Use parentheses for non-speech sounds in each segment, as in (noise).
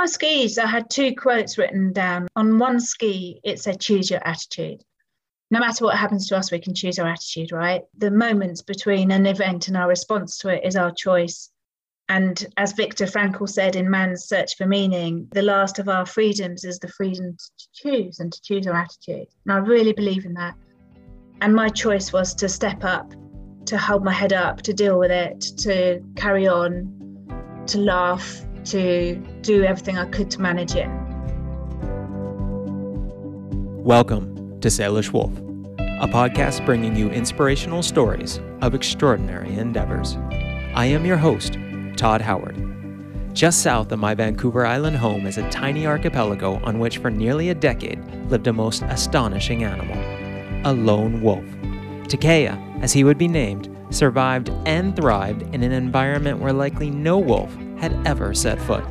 my skis, I had two quotes written down. On one ski, it said, choose your attitude. No matter what happens to us, we can choose our attitude, right? The moments between an event and our response to it is our choice. And as Viktor Frankl said in Man's Search for Meaning, the last of our freedoms is the freedom to choose and to choose our attitude. And I really believe in that. And my choice was to step up, to hold my head up, to deal with it, to carry on, to laugh, to do everything I could to manage it. Welcome to Salish Wolf, a podcast bringing you inspirational stories of extraordinary endeavors. I am your host, Todd Howard. Just south of my Vancouver Island home is a tiny archipelago on which for nearly a decade lived a most astonishing animal a lone wolf. Takaya, as he would be named, survived and thrived in an environment where likely no wolf had ever set foot.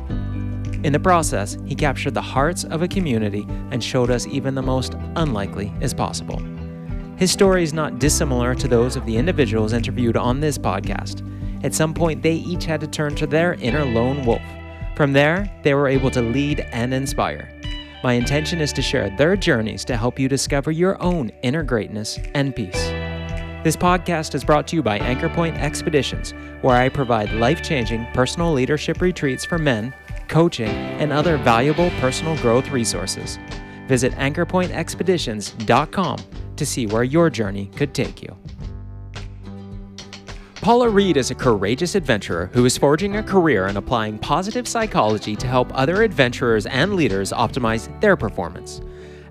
In the process, he captured the hearts of a community and showed us even the most unlikely is possible. His story is not dissimilar to those of the individuals interviewed on this podcast. At some point, they each had to turn to their inner lone wolf. From there, they were able to lead and inspire. My intention is to share their journeys to help you discover your own inner greatness and peace. This podcast is brought to you by Anchor Point Expeditions, where I provide life changing personal leadership retreats for men, coaching, and other valuable personal growth resources. Visit anchorpointexpeditions.com to see where your journey could take you. Paula Reid is a courageous adventurer who is forging a career in applying positive psychology to help other adventurers and leaders optimize their performance.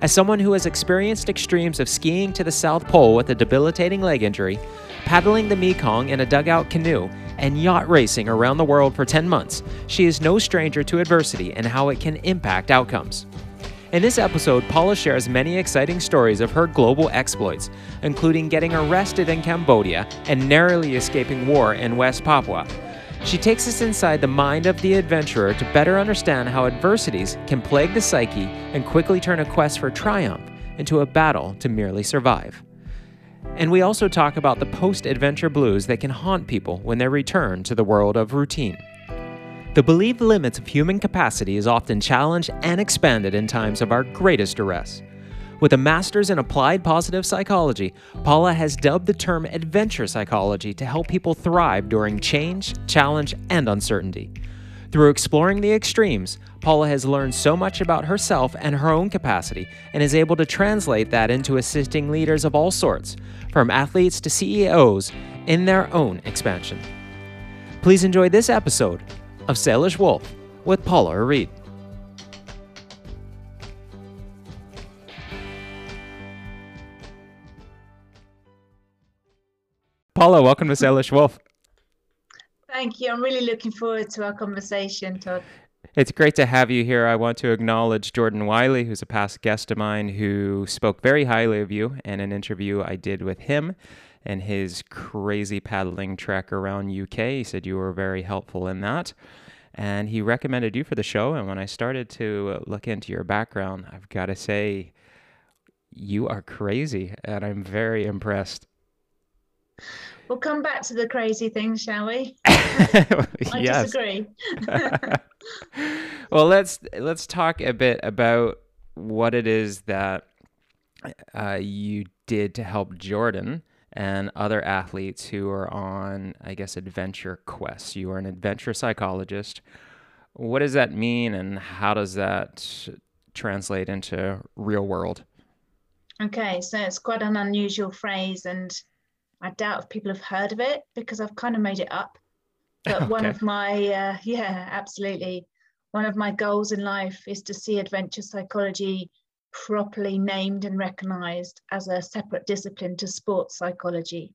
As someone who has experienced extremes of skiing to the South Pole with a debilitating leg injury, paddling the Mekong in a dugout canoe, and yacht racing around the world for 10 months, she is no stranger to adversity and how it can impact outcomes. In this episode, Paula shares many exciting stories of her global exploits, including getting arrested in Cambodia and narrowly escaping war in West Papua. She takes us inside the mind of the adventurer to better understand how adversities can plague the psyche and quickly turn a quest for triumph into a battle to merely survive. And we also talk about the post adventure blues that can haunt people when they return to the world of routine. The believed limits of human capacity is often challenged and expanded in times of our greatest duress. With a master's in applied positive psychology, Paula has dubbed the term adventure psychology to help people thrive during change, challenge, and uncertainty. Through exploring the extremes, Paula has learned so much about herself and her own capacity and is able to translate that into assisting leaders of all sorts, from athletes to CEOs, in their own expansion. Please enjoy this episode of Salish Wolf with Paula Reid. Paula, welcome to Salish Wolf. Thank you. I'm really looking forward to our conversation, Todd. It's great to have you here. I want to acknowledge Jordan Wiley, who's a past guest of mine who spoke very highly of you in an interview I did with him and his crazy paddling trek around UK. He said you were very helpful in that. And he recommended you for the show. And when I started to look into your background, I've got to say, you are crazy. And I'm very impressed. We'll come back to the crazy things, shall we? (laughs) I disagree. (laughs) well, let's let's talk a bit about what it is that uh, you did to help Jordan and other athletes who are on, I guess, adventure quests. You are an adventure psychologist. What does that mean, and how does that translate into real world? Okay, so it's quite an unusual phrase, and I doubt if people have heard of it because I've kind of made it up. (laughs) But okay. one of my, uh, yeah, absolutely. One of my goals in life is to see adventure psychology properly named and recognized as a separate discipline to sports psychology.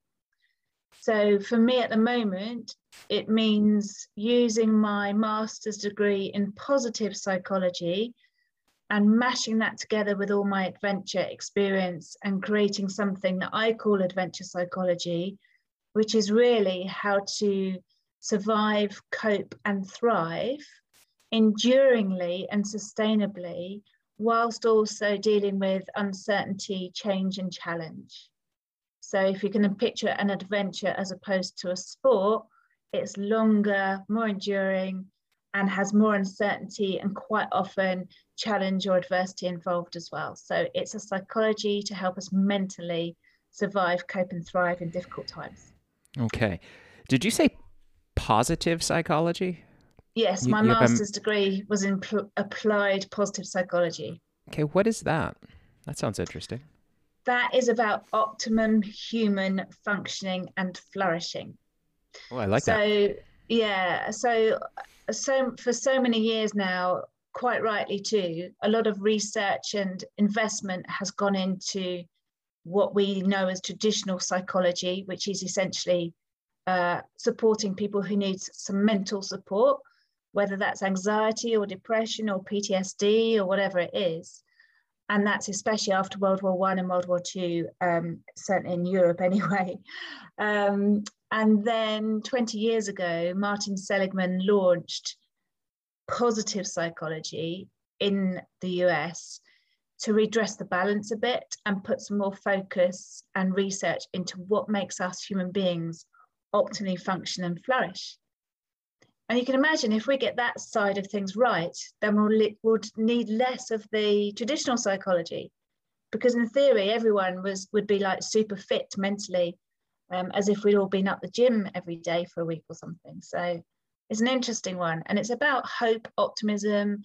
So for me at the moment, it means using my master's degree in positive psychology and mashing that together with all my adventure experience and creating something that I call adventure psychology, which is really how to survive, cope, and thrive enduringly and sustainably whilst also dealing with uncertainty, change, and challenge. So, if you can picture an adventure as opposed to a sport, it's longer, more enduring, and has more uncertainty and quite often challenge or adversity involved as well. So it's a psychology to help us mentally survive, cope, and thrive in difficult times. Okay. Did you say positive psychology? Yes, You- my have a- master's degree was in pl- applied positive psychology. Okay, what is that? That sounds interesting. That is about optimum human functioning and flourishing. Oh, I like so that. So, yeah so so for so many years now quite rightly too a lot of research and investment has gone into what we know as traditional psychology which is essentially uh, supporting people who need some mental support whether that's anxiety or depression or ptsd or whatever it is and that's especially after world war one and world war two um, certainly in europe (laughs) anyway um, and then 20 years ago, Martin Seligman launched positive psychology in the US to redress the balance a bit and put some more focus and research into what makes us human beings optimally function and flourish. And you can imagine if we get that side of things right, then we'll, we'll need less of the traditional psychology. Because in theory, everyone was would be like super fit mentally um, as if we'd all been up the gym every day for a week or something. So it's an interesting one. And it's about hope, optimism,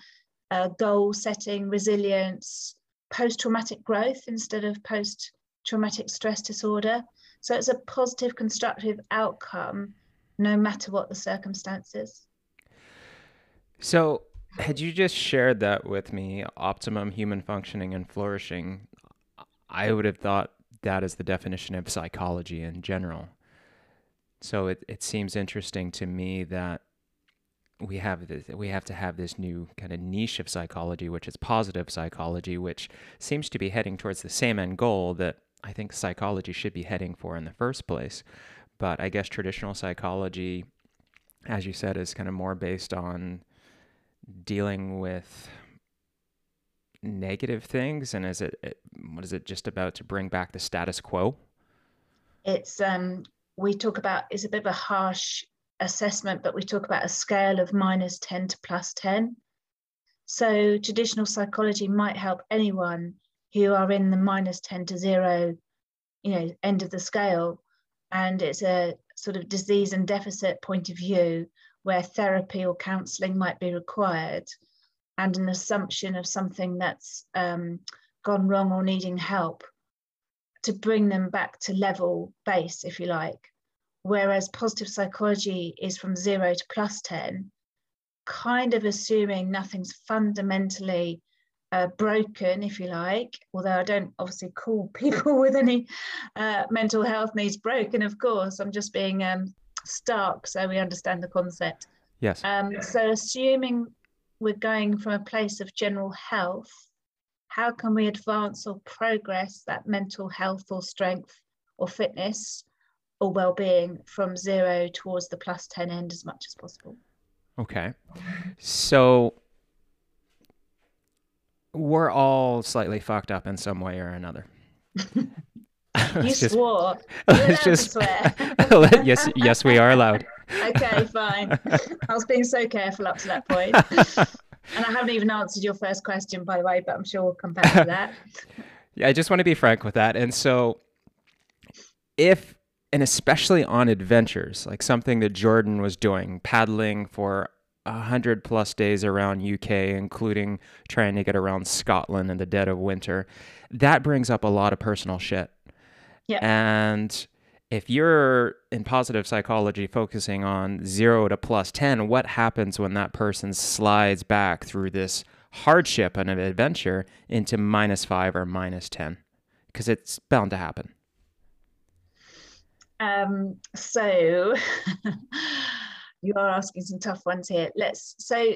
uh, goal setting, resilience, post traumatic growth instead of post traumatic stress disorder. So it's a positive, constructive outcome no matter what the circumstances. So, had you just shared that with me, optimum human functioning and flourishing, I would have thought that is the definition of psychology in general. So it, it seems interesting to me that we have this, we have to have this new kind of niche of psychology, which is positive psychology, which seems to be heading towards the same end goal that I think psychology should be heading for in the first place. But I guess traditional psychology, as you said, is kind of more based on dealing with negative things and is it, it what is it just about to bring back the status quo It's um, we talk about it's a bit of a harsh assessment, but we talk about a scale of minus 10 to plus 10. So traditional psychology might help anyone who are in the minus 10 to zero, you know, end of the scale. And it's a sort of disease and deficit point of view where therapy or counseling might be required and an assumption of something that's um, gone wrong or needing help to bring them back to level base, if you like. Whereas positive psychology is from zero to plus 10, kind of assuming nothing's fundamentally uh, broken, if you like, although I don't obviously call (laughs) people with any uh, mental health needs broken, of course. I'm just being um, stark so we understand the concept. yes Um, so, assuming we're going from a place of general health, how can we advance or progress that mental health or strength or fitness or well-being from zero towards the plus 10 end as much as possible? okay so we're all slightly fucked up in some way or another (laughs) You just- swore. (laughs) Let's just swear. (laughs) yes yes we are allowed okay, fine. I was being so careful up to that point. And I haven't even answered your first question, by the way, but I'm sure we'll come back to that. Yeah, I just want to be frank with that. And so, if, and especially on adventures, like something that Jordan was doing, paddling for a hundred plus days around UK, including trying to get around Scotland in the dead of winter, that brings up a lot of personal shit. Yeah. And if you're in positive psychology focusing on zero to plus 10, what happens when that person slides back through this hardship and an adventure into minus five or minus 10? Because it's bound to happen. Um, so (laughs) you are asking some tough ones here. Let's so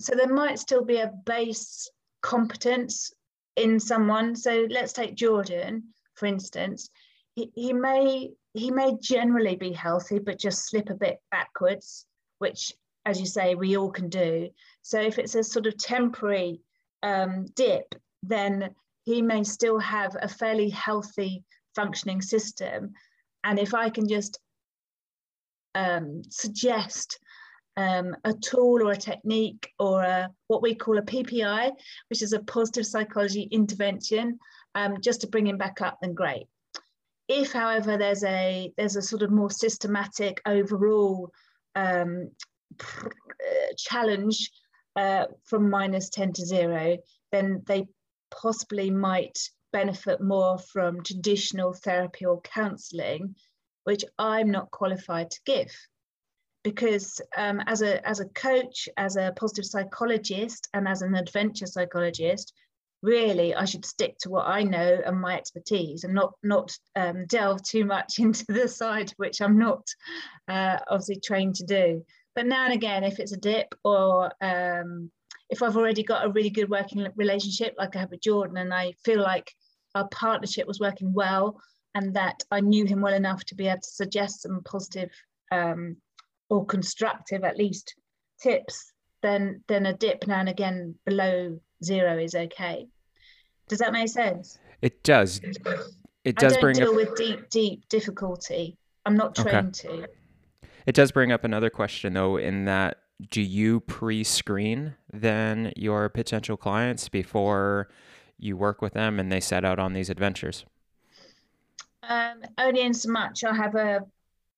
so there might still be a base competence in someone. So let's take Jordan, for instance. He, he may he may generally be healthy, but just slip a bit backwards, which, as you say, we all can do. So if it's a sort of temporary um, dip, then he may still have a fairly healthy functioning system. And if I can just um, suggest um, a tool or a technique or a, what we call a PPI, which is a positive psychology intervention, um, just to bring him back up, then great. If, however, there's a there's a sort of more systematic overall um, challenge uh, from minus 10 to zero, then they possibly might benefit more from traditional therapy or counselling, which I'm not qualified to give because um, as a as a coach, as a positive psychologist, and as an adventure psychologist, really I should stick to what I know and my expertise, and not not um, delve too much (laughs) into the side which I'm not uh, obviously trained to do. But now and again, if it's a dip or um, if I've already got a really good working relationship, like I have with Jordan, and I feel like our partnership was working well, and that I knew him well enough to be able to suggest some positive um, or constructive at least tips, then then a dip now and again below zero is okay. Does that make sense? It does. It does I don't bring deal up... with deep, deep difficulty. I'm not trained okay. to. It does bring up another question though, in that do you pre-screen then your potential clients before you work with them and they set out on these adventures? Um, only in so much I have a,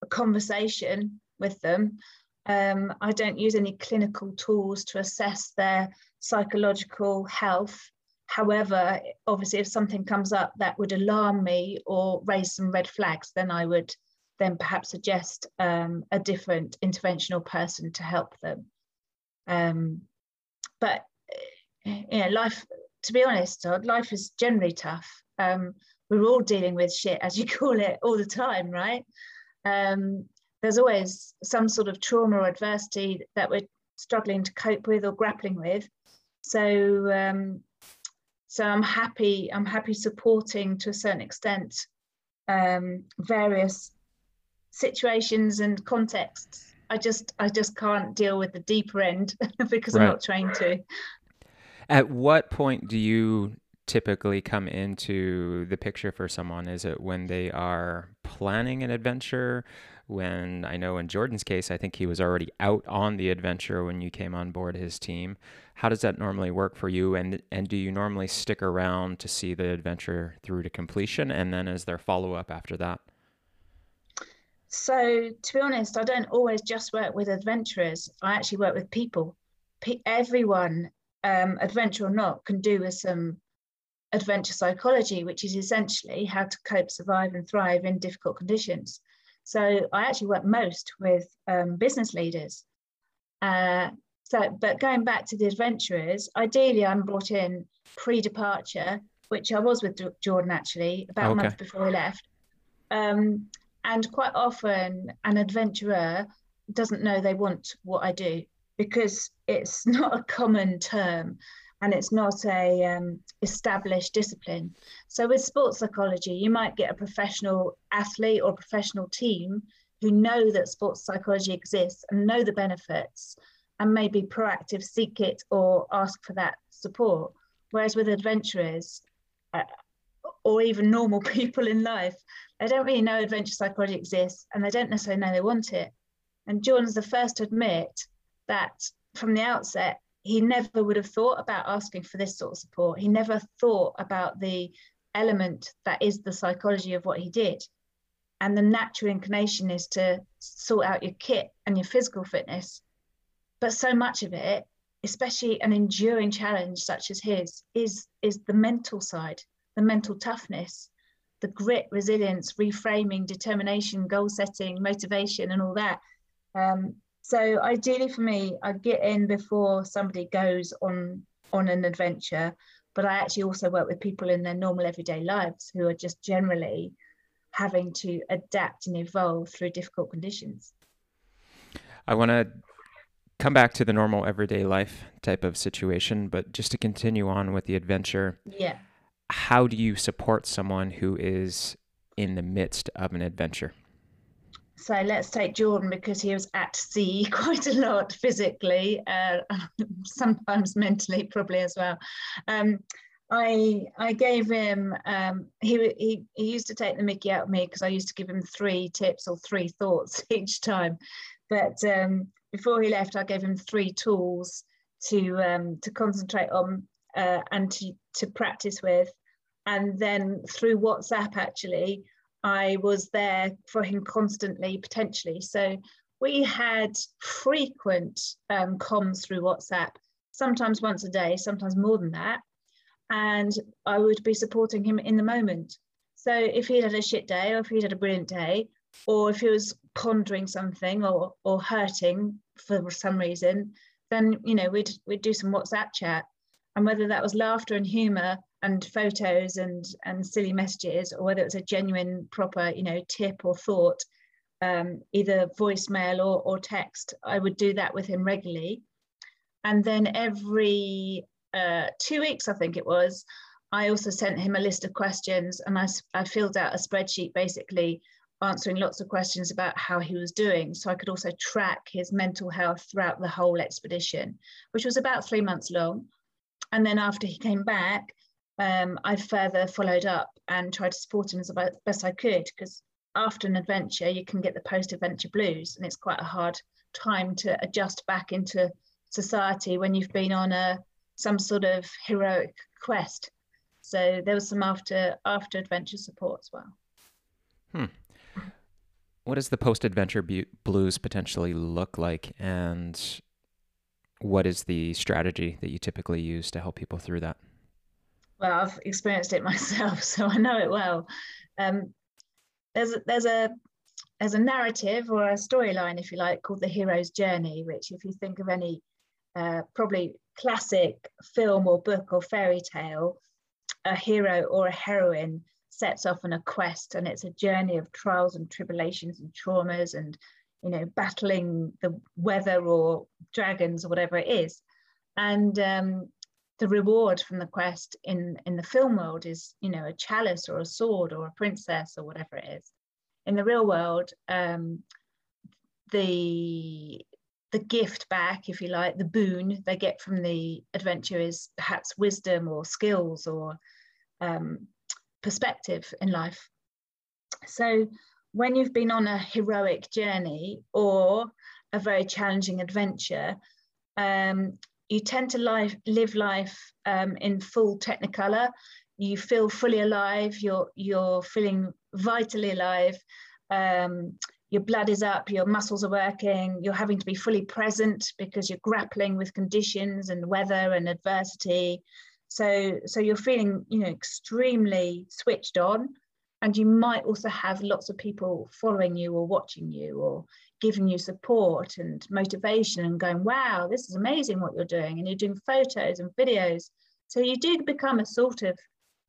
a conversation with them. Um, I don't use any clinical tools to assess their psychological health. However, obviously, if something comes up that would alarm me or raise some red flags, then I would then perhaps suggest um, a different interventional person to help them. Um, but you know, life, to be honest, life is generally tough. Um, we're all dealing with shit, as you call it, all the time, right? Um, there's always some sort of trauma or adversity that we're struggling to cope with or grappling with. So, um, so I'm happy. I'm happy supporting to a certain extent um, various situations and contexts. I just I just can't deal with the deeper end (laughs) because right. I'm not trained to. At what point do you typically come into the picture for someone? Is it when they are planning an adventure? When I know in Jordan's case, I think he was already out on the adventure when you came on board his team. How does that normally work for you? And and do you normally stick around to see the adventure through to completion? And then is there follow up after that? So, to be honest, I don't always just work with adventurers. I actually work with people. Everyone, um, adventure or not, can do with some adventure psychology, which is essentially how to cope, survive, and thrive in difficult conditions. So, I actually work most with um, business leaders. Uh, so, but going back to the adventurers, ideally, I'm brought in pre departure, which I was with Jordan actually about okay. a month before he left. Um, and quite often, an adventurer doesn't know they want what I do because it's (laughs) not a common term and it's not a um, established discipline. So with sports psychology, you might get a professional athlete or professional team who know that sports psychology exists and know the benefits and maybe proactive seek it or ask for that support. Whereas with adventurers, uh, or even normal (laughs) people in life, they don't really know adventure psychology exists and they don't necessarily know they want it. And Jordan's the first to admit that from the outset, he never would have thought about asking for this sort of support. He never thought about the element that is the psychology of what he did. And the natural inclination is to sort out your kit and your physical fitness. But so much of it, especially an enduring challenge such as his, is, is the mental side, the mental toughness the grit, resilience, reframing, determination, goal setting, motivation, and all that. Um, so ideally for me, I get in before somebody goes on on an adventure, but I actually also work with people in their normal everyday lives who are just generally having to adapt and evolve through difficult conditions. I want to come back to the normal everyday life type of situation, but just to continue on with the adventure. Yeah how do you support someone who is in the midst of an adventure? So let's take Jordan because he was at sea (laughs) quite a lot physically, uh, (laughs) sometimes mentally, probably as well. Um, I I gave him um, he, he he used to take the Mickey out of me because I used to give him three tips or three thoughts (laughs) each time, but um, before he left, I gave him three tools to um, to concentrate on uh, and to, to practice with. And then through WhatsApp, actually, I was there for him constantly, potentially. So we had frequent um, comms through WhatsApp, sometimes once a day, sometimes more than that. And I would be supporting him in the moment. So if he had a shit day or if he had a brilliant day, or if he was pondering something or, or hurting for some reason, then you know we'd we'd do some WhatsApp chat. And whether that was laughter and humor and photos and and silly messages, or whether it was a genuine, proper, you know, tip or thought, um, either voicemail or, or text, I would do that with him regularly. And then every uh, two weeks, I think it was, I also sent him a list of questions and I, I filled out a spreadsheet basically answering lots of questions about how he was doing. So I could also track his mental health throughout the whole expedition, which was about three months long. And then after he came back, um, I further followed up and tried to support him as best I could because after an adventure, you can get the post adventure blues, and it's quite a hard time to adjust back into society when you've been on a some sort of heroic quest. So there was some after after adventure support as well. Hmm. What does the post adventure bu- blues potentially look like, and what is the strategy that you typically use to help people through that? Well, I've experienced it (laughs) myself, so I know it well. Um, there's there's a there's a narrative or a storyline, if you like, called the hero's journey, which, if you think of any uh, probably classic film or book or fairy tale, a hero or a heroine sets off on a quest, and it's a journey of trials and tribulations and traumas, and you know, battling the weather or dragons or whatever it is. And um, the reward from the quest in in the film world is you know a chalice or a sword or a princess or whatever it is. In the real world um, the the gift back if you like the boon they get from the adventure is perhaps wisdom or skills or um, perspective in life. So when you've been on a heroic journey or a very challenging adventure um, you tend to life, live life um, in full technicolor. You feel fully alive. You're you're feeling vitally alive. Um, your blood is up. Your muscles are working. You're having to be fully present because you're grappling with conditions and weather and adversity. So so you're feeling you know extremely switched on, and you might also have lots of people following you or watching you or giving you support and motivation and going, wow, this is amazing what you're doing. And you're doing photos and videos. So you do become a sort of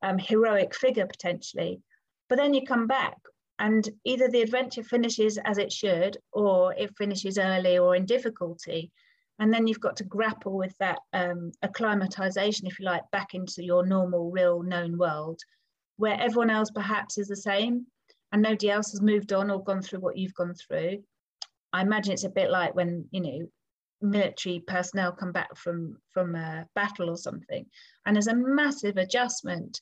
um, heroic figure potentially. But then you come back and either the adventure finishes as it should or it finishes early or in difficulty. And then you've got to grapple with that um, acclimatization, if you like, back into your normal, real, known world where everyone else perhaps is the same and nobody else has moved on or gone through what you've gone through. I imagine it's a bit like when you know military personnel come back from from a battle or something, and there's a massive adjustment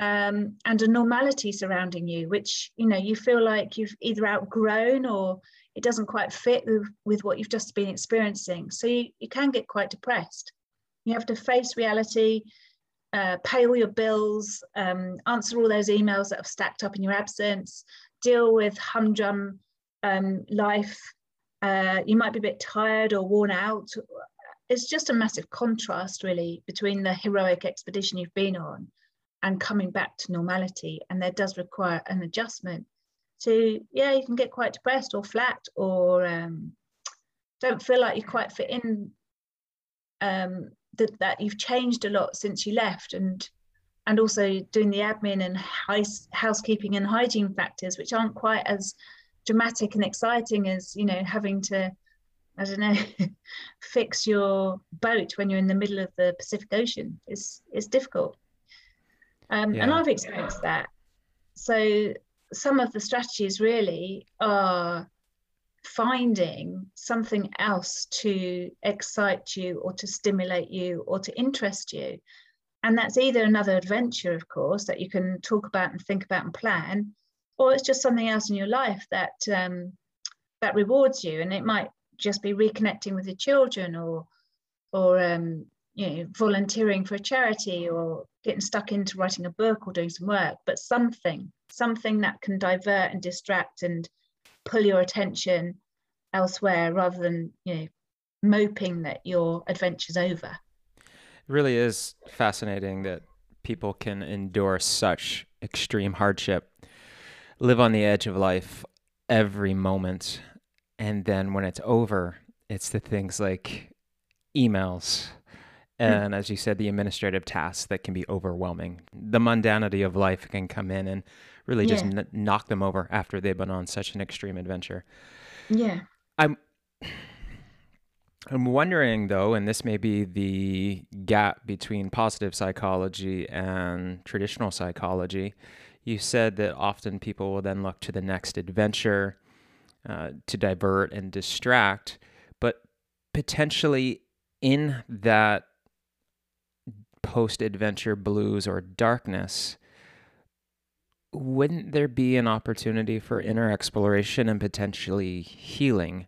um, and a normality surrounding you, which you know you feel like you've either outgrown or it doesn't quite fit with, with what you've just been experiencing. So you, you can get quite depressed. You have to face reality, uh, pay all your bills, um, answer all those emails that have stacked up in your absence, deal with humdrum um, life, uh, you might be a bit tired or worn out. It's just a massive contrast, really, between the heroic expedition you've been on and coming back to normality. And there does require an adjustment. So, yeah, you can get quite depressed or flat or um, don't feel like you quite fit in. Um, that, that you've changed a lot since you left and and also doing the admin and house, housekeeping and hygiene factors which aren't quite as dramatic and exciting as you know having to I don't know (laughs) fix your boat when you're in the middle of the Pacific Ocean. It's it's difficult, um, yeah. and I've experienced that. So some of the strategies really are finding something else to excite you or to stimulate you or to interest you and that's either another adventure of course that you can talk about and think about and plan or it's just something else in your life that um, that rewards you and it might just be reconnecting with your children or or um, you know volunteering for a charity or getting stuck into writing a book or doing some work but something something that can divert and distract and pull your attention elsewhere rather than you know moping that your adventure's over. It really is fascinating that people can endure such extreme hardship live on the edge of life every moment and then when it's over it's the things like emails Hmm. and as you said the administrative tasks that can be overwhelming the mundanity of life can come in and really just yeah. n- knock them over after they've been on such an extreme adventure yeah i'm i'm wondering though and this may be the gap between positive psychology and traditional psychology you said that often people will then look to the next adventure uh, to divert and distract but potentially in that post adventure blues or darkness, wouldn't there be an opportunity for inner exploration and potentially healing?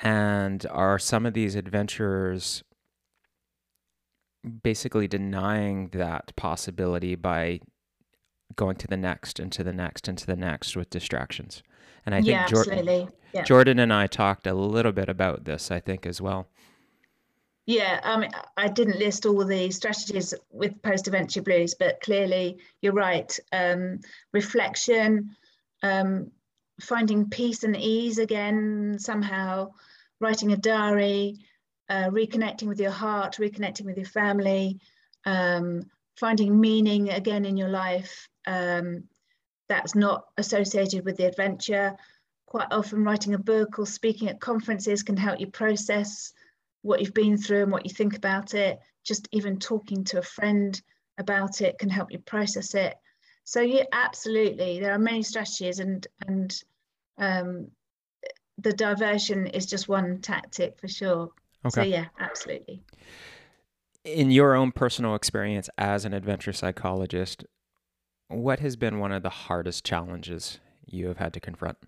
And are some of these adventurers basically denying that possibility by going to the next and to the next and to the next with distractions? And I yeah, think Jordan, yeah. Jordan and I talked a little bit about this, I think, as well. Yeah, I mean, I didn't list all the strategies with post-adventure blues, but clearly you're right. Um, reflection, um, finding peace and ease again somehow, writing a diary, uh, reconnecting with your heart, reconnecting with your family, um, finding meaning again in your life um, that's not associated with the adventure. Quite often, writing a book or speaking at conferences can help you process what you've been through and what you think about it. Just even talking to a friend about it can help you process it. So yeah, absolutely, there are many strategies, and and um, the diversion is just one tactic for sure. Okay. So yeah, absolutely. In your own personal experience as an adventure psychologist, what has been one of the hardest challenges you have had to confront?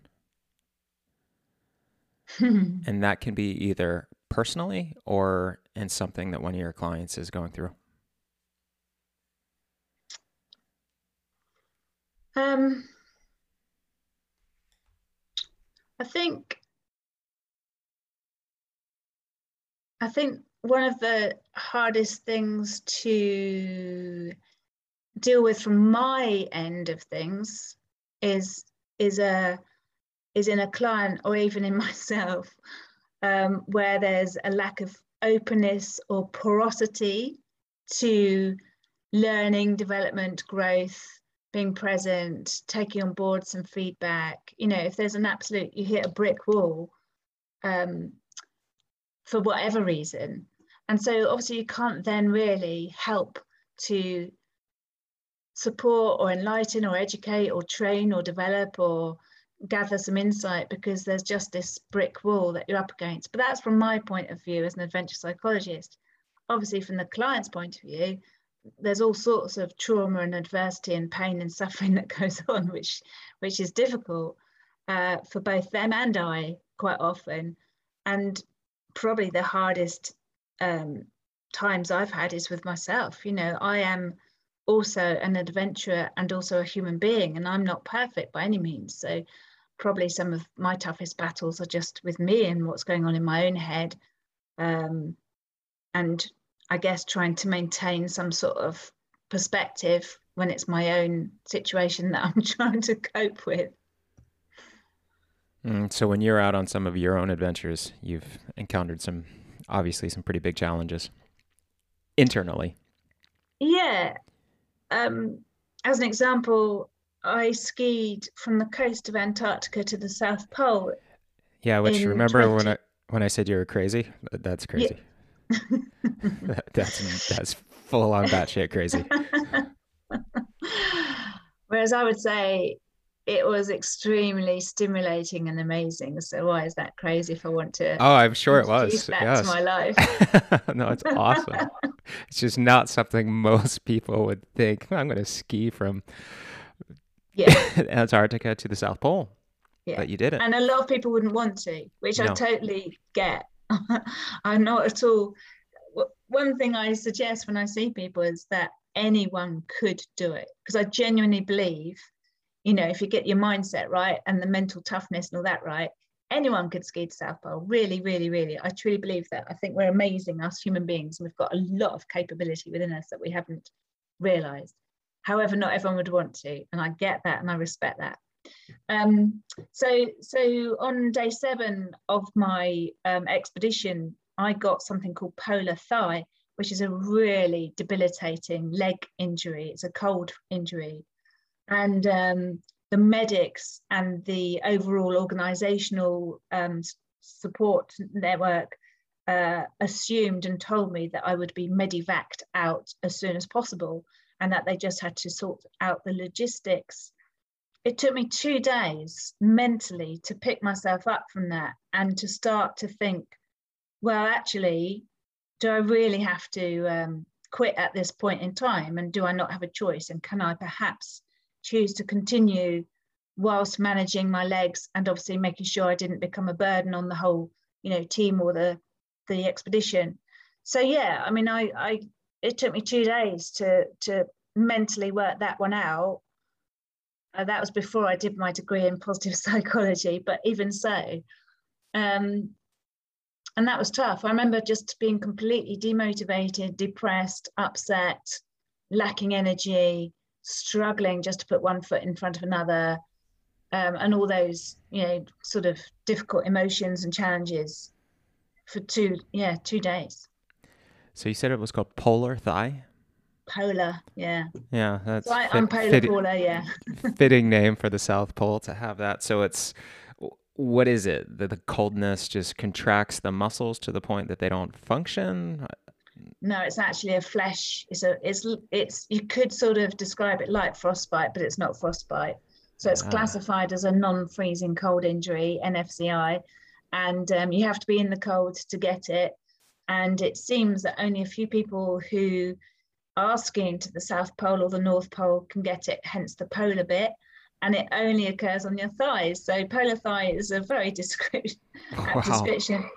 (laughs) and that can be either personally or in something that one of your clients is going through? Um, I think I think one of the hardest things to deal with from my end of things is is a is in a client or even in (laughs) myself um, where there's a lack of openness or porosity to learning, development, growth, being present, taking on board some feedback. You know, if there's an absolute, you hit a brick wall um, for whatever reason. And so obviously you can't then really help to support or enlighten or educate or train or develop or gather some insight because there's just this brick wall that you're up against. But that's from my point of view as an adventure psychologist. Obviously, from the client's point of view, there's all sorts of trauma and adversity and pain and suffering (laughs) that goes on, which which is difficult uh, for both them and I quite often. And probably the hardest um, times I've had is with myself. You know, I am also an adventurer and also a human being, and I'm not perfect by any means. So probably some of my toughest battles are just with me and what's going on in my own head. Um, and I guess trying to maintain some sort of perspective when it's my own situation that (laughs) I'm trying to cope with. Mm, so when you're out on some of your own adventures, you've encountered some obviously some pretty big challenges internally. Yeah. Um, as an example, I skied from the coast of Antarctica to the South Pole. Yeah, which remember 20... when I when I said you were crazy? That's crazy. Yeah. that, that's that's full on batshit crazy. (laughs) Whereas I would say it was extremely stimulating and amazing. So why is that crazy if I want to? Oh, I'm sure it was. That yes. to my life. (laughs) no, it's awesome. (laughs) it's just not something most people would think. I'm going to ski from yeah. (laughs) Antarctica to the South Pole. yeah. but you did it. And a lot of people wouldn't want to, which no. I totally get. I'm not at all. One thing I suggest when I see people is that anyone could do it because I genuinely believe, you know, if you get your mindset right and the mental toughness and all that right, anyone could ski to South Pole. Really, really, really. I truly believe that. I think we're amazing, us human beings, and we've got a lot of capability within us that we haven't realized. However, not everyone would want to, and I get that and I respect that. Um, so, so on day seven of my um, expedition, I got something called polar thigh, which is a really debilitating leg injury. It's a cold injury, and um, the medics and the overall organizational um, support network uh, assumed and told me that I would be medevaced out as soon as possible and that they just had to sort out the logistics. It took me two days mentally to pick myself up from that and to start to think, well, actually, do I really have to um, quit at this point in time? And do I not have a choice? And can I perhaps choose to continue whilst managing my legs and obviously making sure I didn't become a burden on the whole, you know, team or the the expedition. So yeah, I mean, I, I it took me two days to to mentally work that one out. Uh, that was before I did my degree in positive (laughs) psychology, but even so, um, and that was tough. I remember just being completely demotivated, depressed, upset, lacking energy, struggling just to put one foot in front of another, um, and all those you know sort of difficult emotions and challenges for two yeah two days. So you said it was called polar thigh. Polar, yeah. Yeah, that's. So I, am polar fit, polar, yeah. (laughs) fitting name for the South Pole to have that. So it's what is it? that the coldness just contracts the muscles to the point that they don't function. No, it's actually a flesh. It's a it's it's you could sort of describe it like frostbite, but it's not frostbite. So it's ah. classified as a non-freezing cold injury, NFCI, and um, you have to be in the cold to get it. And it seems that only a few people who are skiing to the South Pole or the North Pole can get it, hence the polar bit. And it only occurs on your thighs. So polar thigh is a very (laughs) description. wow. description.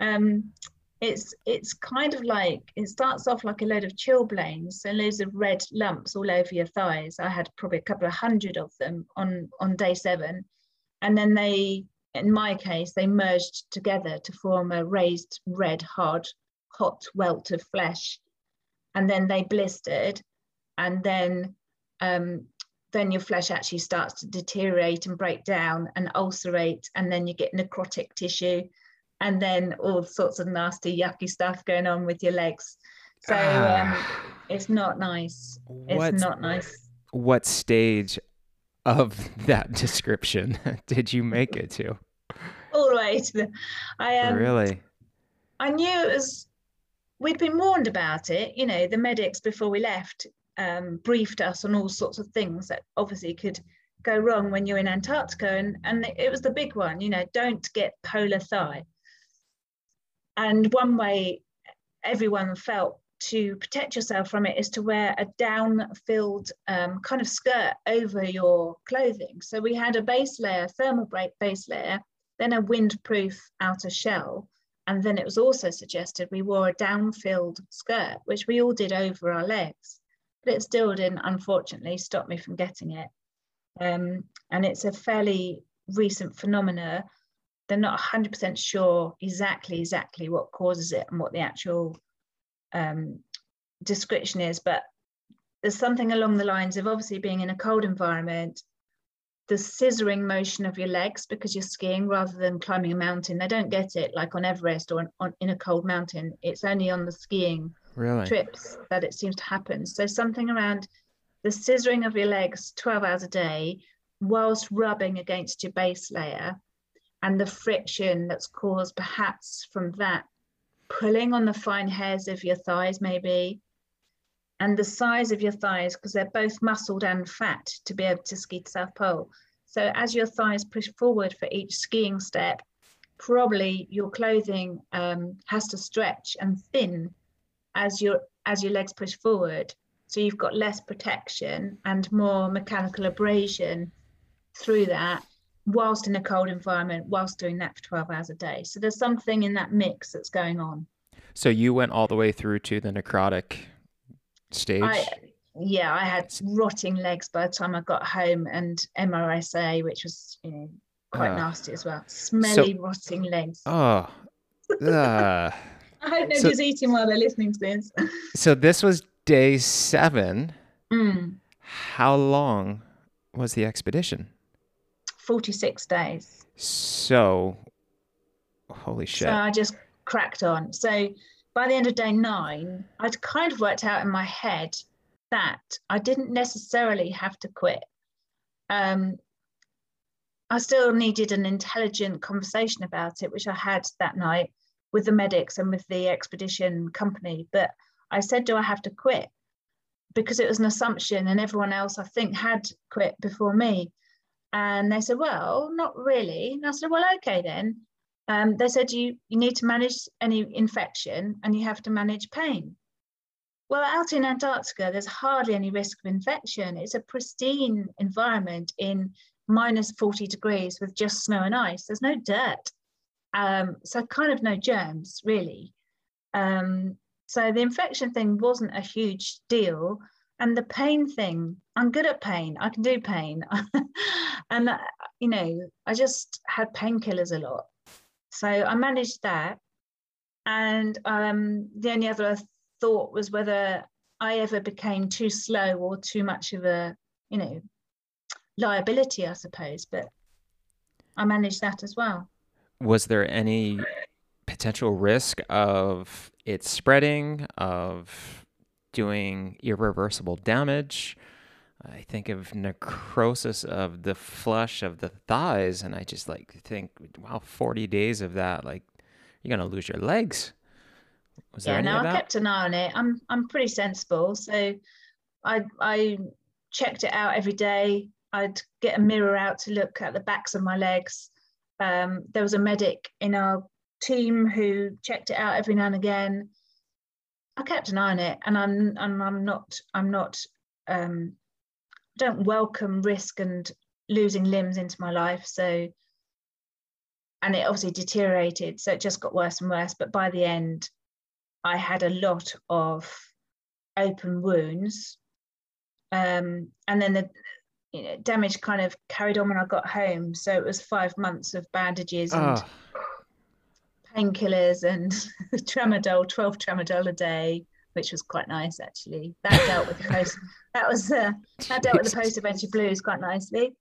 Um, it's it's kind of like it starts off like a load of chilblains so loads of red lumps all over your thighs. I had probably a couple of hundred of them on on day seven. And then they in my case they merged together to form a raised red hard hot welt of flesh. And then they blistered. And then um, then your flesh actually starts to deteriorate and break down and ulcerate. And then you get necrotic tissue and then all sorts of nasty, yucky stuff going on with your legs. So um, it's not nice. It's not nice. What stage of (laughs) that description (laughs) did you make it to? All the way to the. I um, really. I knew it was. We'd been warned about it. You know, the medics before we left um, briefed us on all sorts of things that obviously could go wrong when you're in Antarctica, and and it was the big one. You know, don't get polar thigh. And one way everyone felt to protect yourself from it is to wear a down-filled um, kind of skirt over your clothing. So we had a base layer, thermal base layer, then a windproof outer shell. And then it was also suggested we wore a down-filled skirt, which we all did over our legs. But it still didn't, unfortunately, stop me from getting it. Um, and it's a fairly recent phenomena they're not 100% sure exactly exactly what causes it and what the actual um, description is but there's something along the lines of obviously being in a cold environment the scissoring motion of your legs because you're skiing rather than climbing a mountain they don't get it like on everest or on, on in a cold mountain it's only on the skiing really? trips that it seems to happen so something around the scissoring of your legs 12 hours a day whilst rubbing against your base layer and the friction that's caused perhaps from that pulling on the fine hairs of your thighs maybe and the size of your thighs because they're both muscled and fat to be able to ski to south pole. So as your thighs push forward for each skiing step probably your clothing um, has to stretch and thin as your as your legs push forward. So you've got less protection and more mechanical abrasion through that whilst in a cold environment, whilst doing that for 12 hours a day. So there's something in that mix that's going on. So you went all the way through to the necrotic stage? I, yeah, I had rotting legs by the time I got home and MRSA, which was, you know, quite uh, nasty as well. Smelly, so, rotting legs. Oh, uh, (laughs) I hope nobody's so, eating while they're listening to this. (laughs) so this was day seven. Mm. How long was the expedition? 46 days. So, holy shit. So I just cracked on. So by the end of day nine, I'd kind of worked out in my head that I didn't necessarily have to quit. Um, I still needed an intelligent conversation about it, which I had that night with the medics and with the expedition company. But I said, Do I have to quit? Because it was an assumption, and everyone else, I think, had quit before me. And they said, Well, not really. And I said, Well, okay then. Um, they said you, you need to manage any infection and you have to manage pain. Well, out in Antarctica, there's hardly any risk of infection. It's a pristine environment in minus 40 degrees with just snow and ice. There's no dirt. Um, so, kind of no germs, really. Um, so, the infection thing wasn't a huge deal. And the pain thing, I'm good at pain. I can do pain. (laughs) and, uh, you know, I just had painkillers a lot. So I managed that. And um, the only other thought was whether I ever became too slow or too much of a, you know, liability, I suppose. But I managed that as well. Was there any potential risk of it spreading, of doing irreversible damage? I think of necrosis of the flesh of the thighs, and I just like think, wow, forty days of that, like you're gonna lose your legs. Was yeah, no, I kept an eye on it. I'm I'm pretty sensible, so I I checked it out every day. I'd get a mirror out to look at the backs of my legs. Um, there was a medic in our team who checked it out every now and again. I kept an eye on it, and I'm and I'm not I'm not um, don't welcome risk and losing limbs into my life. So, and it obviously deteriorated. So it just got worse and worse. But by the end, I had a lot of open wounds. Um, and then the you know, damage kind of carried on when I got home. So it was five months of bandages and oh. Painkillers and (laughs) tramadol, 12 tramadol a day which was quite nice actually. That dealt with the post. That was uh, that dealt with the post adventure blues quite nicely.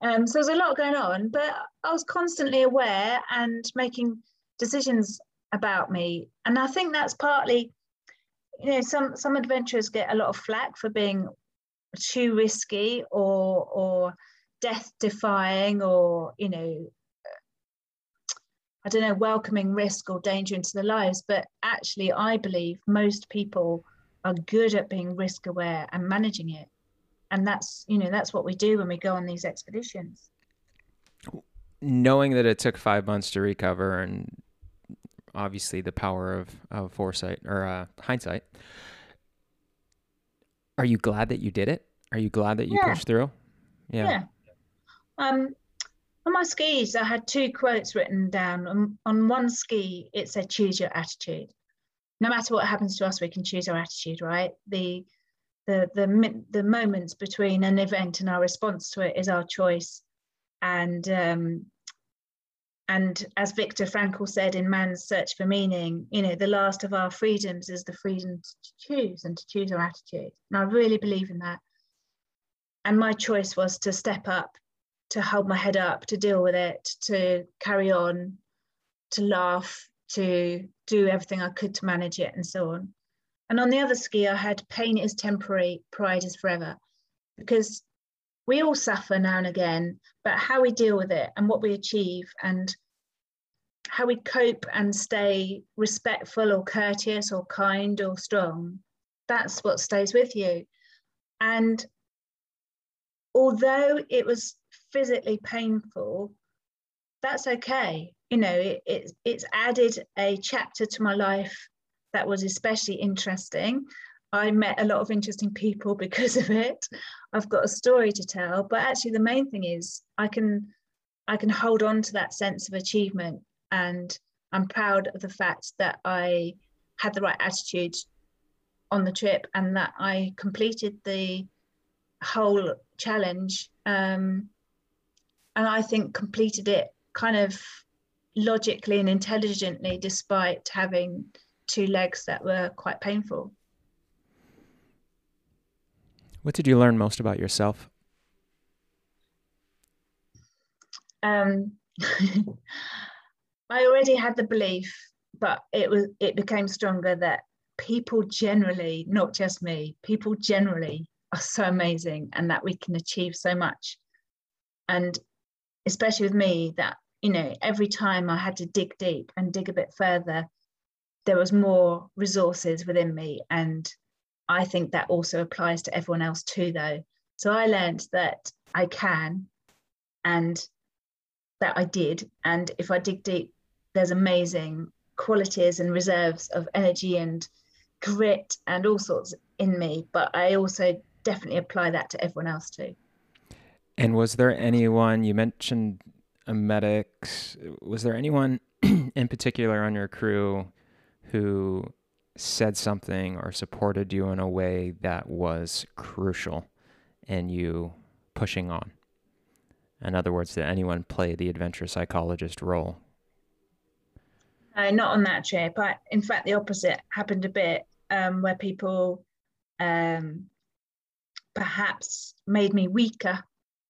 Um, so there's a lot going on, but I was constantly aware and making decisions about me, and I think that's partly, you know, some some adventurers get a lot of flack for being too risky or or death defying or you know I don't know, welcoming risk or danger into their lives. But actually, I believe most people are good at being risk aware and managing it. And that's, you know, that's what we do when we go on these expeditions. Knowing that it took five months to recover and obviously the power of, of foresight or uh, hindsight, are you glad that you did it? Are you glad that you yeah. pushed through? Yeah. yeah. Um, on my skis, I had two quotes written down. On, on one ski, it said, choose your attitude. No matter what happens to us, we can choose our attitude, right? The, the, the, the moments between an event and our response to it is our choice. And, um, and as Viktor Frankl said in Man's Search for Meaning, you know, the last of our freedoms is the freedom to choose and to choose our attitude. And I really believe in that. And my choice was to step up to hold my head up, to deal with it, to carry on, to laugh, to do everything I could to manage it, and so on. And on the other ski, I had pain is temporary, pride is forever. Because we all suffer now and again, but how we deal with it and what we achieve and how we cope and stay respectful or courteous or kind or strong, that's what stays with you. And although it was physically painful, that's okay. You know, it, it, it's added a chapter to my life that was especially interesting. I met a lot of interesting people (laughs) because of it. I've got a story to tell, but actually, the main thing is I can I can hold on to that sense of achievement and I'm proud of the fact that I had the right attitude on the trip and that I completed the whole challenge. Um, and I think completed it kind of logically and intelligently, despite having two legs that were quite painful. What did you learn most about yourself? Um, (laughs) I already had the belief, but it was it became stronger that people generally, not just me, people generally are so amazing and that we can achieve so much. And especially with me, that you know, every time I had to dig deep and dig a bit further, there was more resources within me. And I think that also applies to everyone else too, though. So I learned that I can and that I did. And if I dig deep, there's amazing qualities and reserves of energy and grit and all sorts in me. But I also definitely apply that to everyone else too. And was there anyone you mentioned a medic? Was there anyone (clears throat) in particular on your crew who said something or supported you in a way that was crucial in you pushing on? In other words, did anyone play the adventure psychologist role? Uh, not on that trip. I, in fact, the opposite happened a bit um, where people um, perhaps made me weaker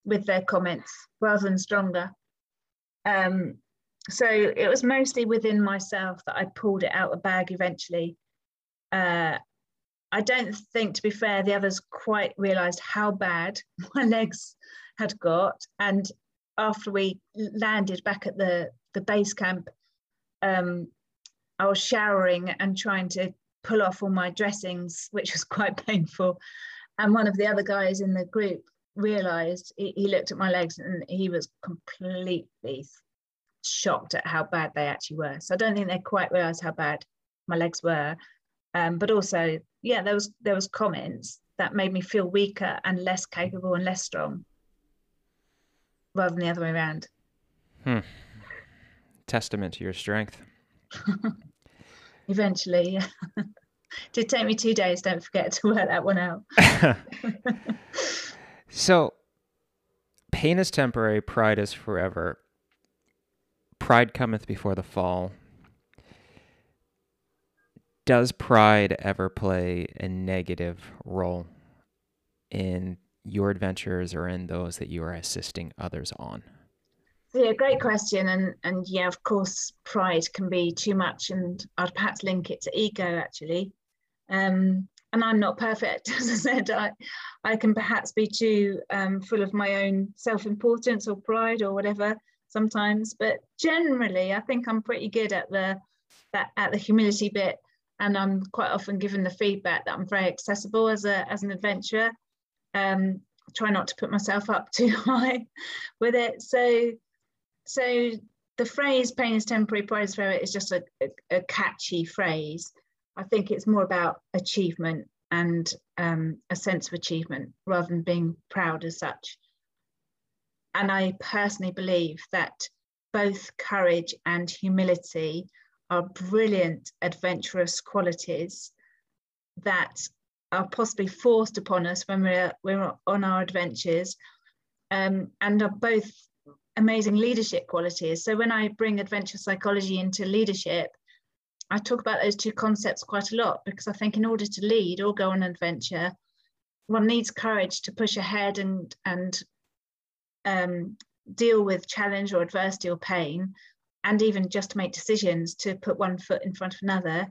with their comments rather than stronger. Um, so it was mostly within myself that I pulled it out of the bag eventually. Uh, I don't think, to be fair, the others quite realised how bad (laughs) my legs had got. And after we landed back at the, the base camp, um, I was showering and trying to pull off all my dressings, which was quite (laughs) painful. And one of the other guys in the group realized he, he looked at my legs and he was completely shocked at how bad they actually were. So I don't think they quite realized how bad my legs were. Um, but also, yeah, there was there was comments that made me feel weaker and less capable and less strong rather than the other way around. Hmm. Testament to your strength. (laughs) Eventually, yeah. (laughs) Did take me two days. Don't forget to work that one out. (laughs) so, pain is temporary, pride is forever. Pride cometh before the fall. Does pride ever play a negative role in your adventures or in those that you are assisting others on? Yeah, great question. And and yeah, of course, pride can be too much, and I'd perhaps link it to ego actually. Um, and I'm not perfect, (laughs) as I said. I I can perhaps be too um, full of my own self-importance or pride or whatever sometimes. But generally, I think I'm pretty good at the that at the humility bit, and I'm quite often given the feedback that I'm very accessible as a as an adventurer um, try not to put myself up (laughs) too high with it. So, so the phrase "pain is temporary, pride is forever" is just a, a, a, catchy phrase. I think it's more about achievement and um, a sense of achievement rather than being proud as such. And I personally believe that both courage and humility are brilliant adventurous qualities that are possibly forced upon us when we're we're on our adventures, um, and are both amazing leadership qualities. So when I bring adventure psychology into leadership, I talk about those two concepts quite a lot because I think in order to lead or go on an adventure, one needs courage to push ahead and and um, deal with challenge or adversity or pain, and even just make decisions to put one foot in front of another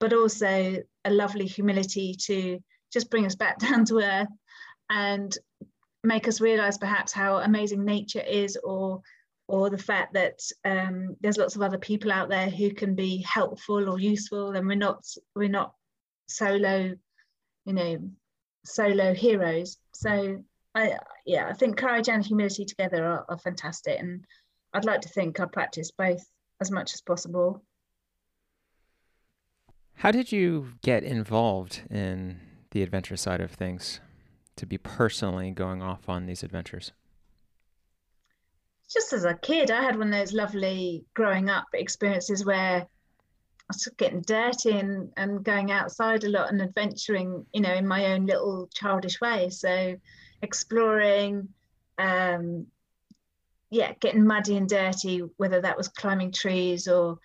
but also a lovely humility to just bring us back (laughs) down to earth and make us realize perhaps how amazing nature is or or the fact that um, there's lots of other people out there who can be helpful or useful and we're not we're not solo you know solo heroes so i yeah i think courage and humility together are, are fantastic and i'd like to think i practice both as much as possible how did you get involved in the adventure side of things to be personally going off on these adventures? Just as a kid, I had one of those lovely growing up experiences where I was getting dirty and, and going outside a lot and adventuring, you know, in my own little childish way. So exploring, um, yeah, getting muddy and dirty, whether that was climbing trees or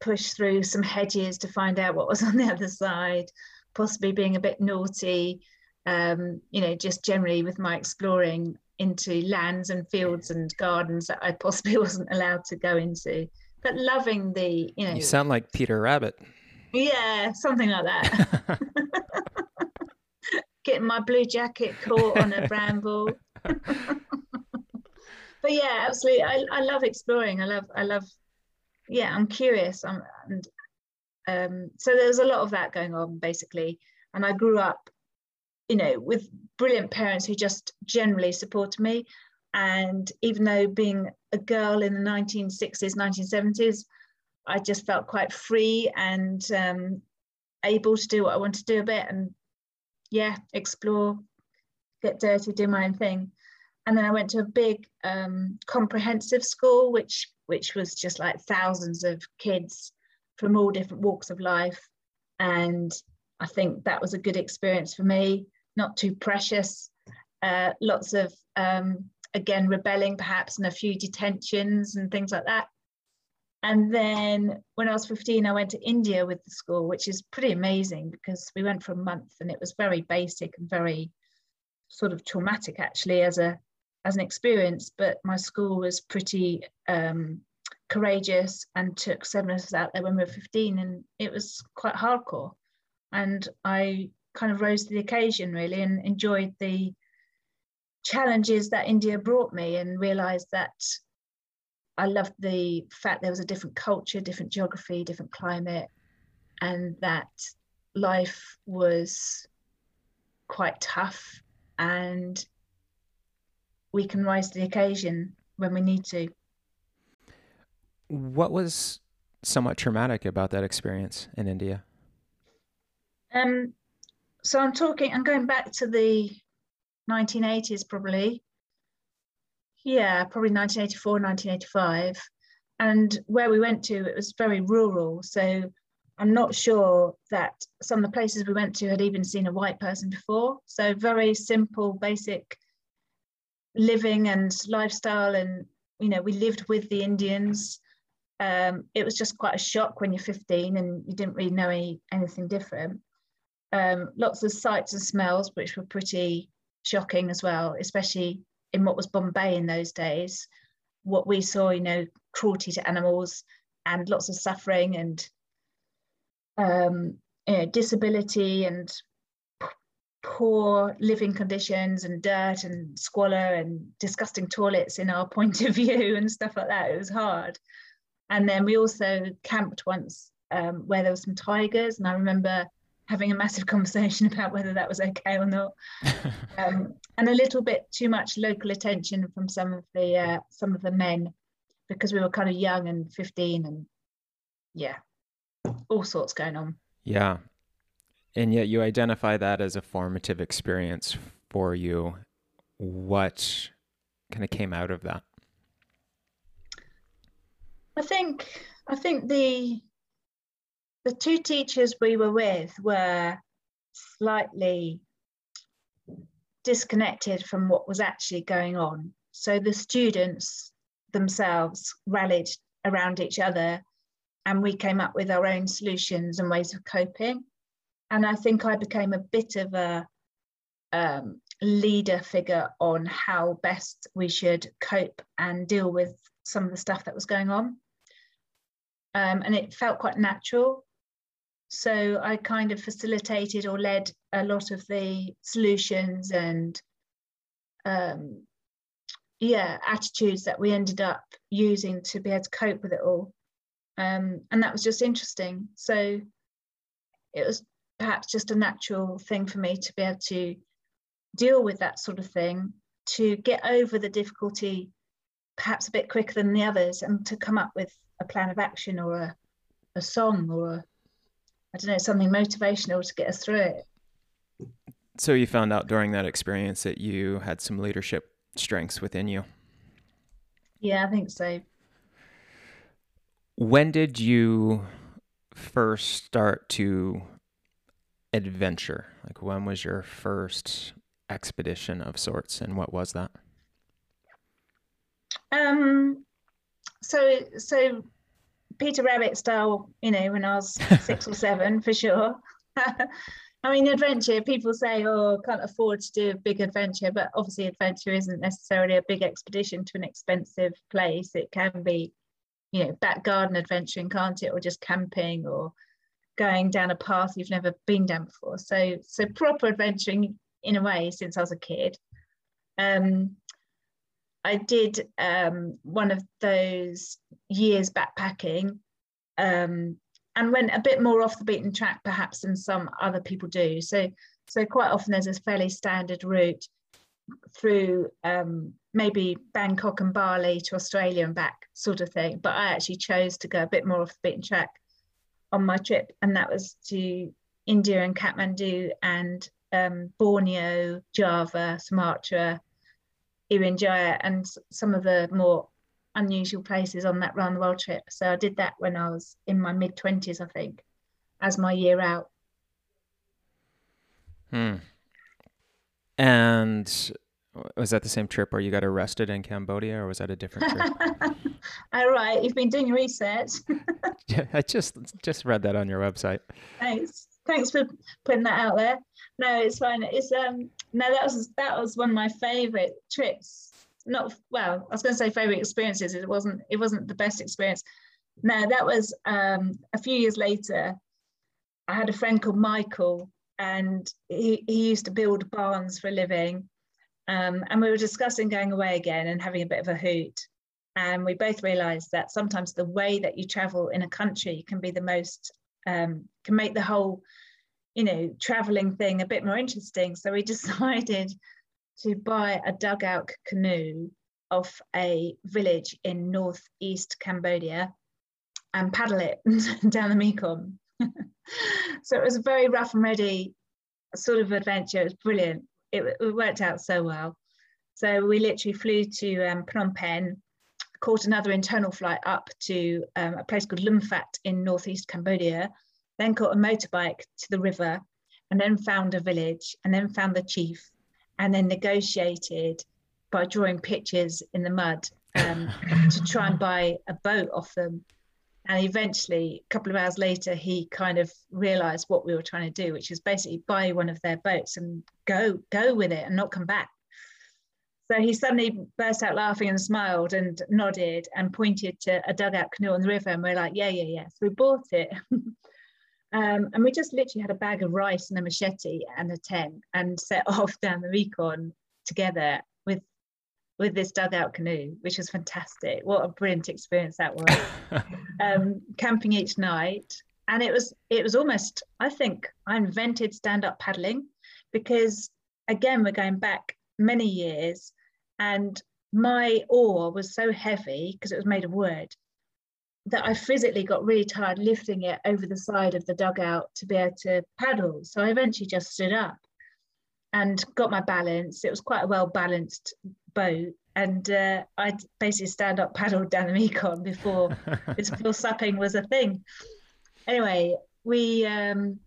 push through some hedges to find out what was (laughs) on the other side, possibly being a bit naughty, um, you know, just generally with my exploring into lands and fields and gardens that I possibly (laughs) wasn't allowed to go into. But loving the, you know. You sound like Peter Rabbit. Yeah, something like that. (laughs) Getting my blue jacket caught on a (laughs) bramble. but yeah, absolutely. I, I love exploring. I love I love yeah, I'm curious. I'm, and um, so there was a lot of that going on basically. And I grew up, you know, with brilliant parents who just generally supported me. And even though being a girl in the 1960s, 1970s, I just felt quite free and um, able to do what I want to do a bit and yeah, explore, get dirty, do my own thing. And then I went to a big um, comprehensive school, which which was just like thousands of kids from all different walks of life. And I think that was a good experience for me, not too precious, uh, lots of, um, again, rebelling perhaps, and a few detentions and things like that. And then when I was 15, I went to India with the school, which is pretty amazing because we went for a month and it was very basic and very sort of traumatic actually as a as an experience, but my school was pretty um, courageous and took seven of us out there when we were 15, and it was quite hardcore. And I kind of rose to the occasion really and enjoyed the challenges that India brought me and realized that I loved the fact there was a different culture, different geography, different climate, and that life was quite tough and we can rise to the occasion when we need to. What was somewhat traumatic about that experience in India? Um, so I'm talking, I'm going back to the 1980s probably. Yeah, probably 1984, 1985. And where we went to, it was very rural. So I'm not sure that some of the places we went to had even seen a white person before. So very simple, basic living and lifestyle and you know we lived with the indians um, it was just quite a shock when you're 15 and you didn't really know any, anything different um, lots of sights and smells which were pretty shocking as well especially in what was bombay in those days what we saw you know cruelty to animals and lots of suffering and um, you know, disability and poor living conditions and dirt and squalor and disgusting toilets in our (laughs) point of view and stuff like that. It was hard. And then we also camped once um, where there were some tigers, and I remember having a massive conversation (laughs) about whether that was okay or not, um, and a little bit too much local attention from some of the uh, some of the men because we were kind of young and 15 and yeah all sorts going on yeah and yet you identify that as a formative experience for you. What kind of came out of that? I think I think the the two teachers we were with were slightly disconnected from what was actually going on. So the students themselves rallied around each other and we came up with our own solutions and ways of coping and I think I became a bit of a um, leader figure on how best we should cope and deal with some of the stuff that was going on. Um, and it felt quite natural. So I kind of facilitated or led a lot of the solutions and um, yeah, attitudes that we ended up using to be able to cope with it all. Um, and that was just interesting. So it was perhaps just a natural thing for me to be able to deal with that sort of thing, to get over the difficulty perhaps a bit quicker than the others, and to come up with a plan of action or a, a song or a, I don't know, something motivational to get us through it. So you found out during that experience that you had some leadership strengths within you. Yeah, I think so. When did you first start to adventure? Like, when was your first expedition of sorts, and what was that? Um, so so Peter Rabbit style, you know, when I was (laughs) six or seven for sure. (laughs) I mean, adventure, people say, oh, can't afford to do a big adventure, but obviously, adventure isn't necessarily a big expedition to an expensive place. It can be, you know, back garden adventuring, can't it? Or just camping or going down a path you've never been down before. So, so proper adventuring in a way since I was a kid. Um, I did um, one of those years backpacking um, and went a bit more off the beaten track perhaps than some other people do. So, so quite often there's a fairly standard route through um, maybe Bangkok and Bali to Australia and back sort of thing. But I actually chose to go a bit more off the beaten track on my trip, and that was to India and Kathmandu and um, Borneo, Java, Sumatra, Irian Jaya, and some of the more unusual places on that round the world trip. So I did that when I was in my mid 20s, I think, as my year out. Hmm. And was that the same trip where you got arrested in Cambodia, or was that a different trip? (laughs) All right, you've been doing research. (laughs) (laughs) yeah, I just just read that on your website. Thanks, thanks for putting that out there. No, it's fine. It's um no, that was that was one of my favourite trips. Not well i was going to say favorite experiences. It wasn't it wasn't the best experience. No that was um, a few years later i had a friend called michael and he, he used to build barns for a living. Um, and we were discussing going away again and having a bit of a hoot. And we both realized that sometimes the way that you travel in a country can be the most um, can make the whole you know traveling thing a bit more interesting so we (laughs) decided to buy a dugout canoe off a village in northeast Cambodia and paddle it (laughs) down the Mekong. (laughs) so it was a very rough and ready sort of adventure. It was brilliant. It, it worked out so well. So we literally flew to um, Phnom Penh, caught another internal flight up to um, a place called Lumphat in northeast Cambodia, then caught a motorbike to the river, and then found a village, and then found the chief, and then negotiated by drawing pictures in the mud um, to try and buy a boat off them. And eventually, a couple of hours later, he kind of realized what we were trying to do, which is basically buy one of their boats and go go with it and not come back. So he suddenly burst out laughing and smiled and nodded and pointed to a dugout canoe on the river. And we're like, yeah, yeah, yeah. So we bought it. (laughs) Um, and we just literally had a bag of rice and a machete and a tent and set (laughs) off down the Mekong together with with this dugout canoe, which was fantastic. What a brilliant experience that was. (laughs) um, camping each night. And it was it was almost, I think I invented stand-up paddling because again, we're going back many years and my oar was so heavy because it was made of wood that I physically got really tired lifting it over the side of the dugout to be able to paddle. So I eventually just stood up and got my balance. It was quite a well balanced boat. And uh, I basically stand up (laughs) paddled down the Mekong before (laughs) this before supping was a thing. Anyway, we um,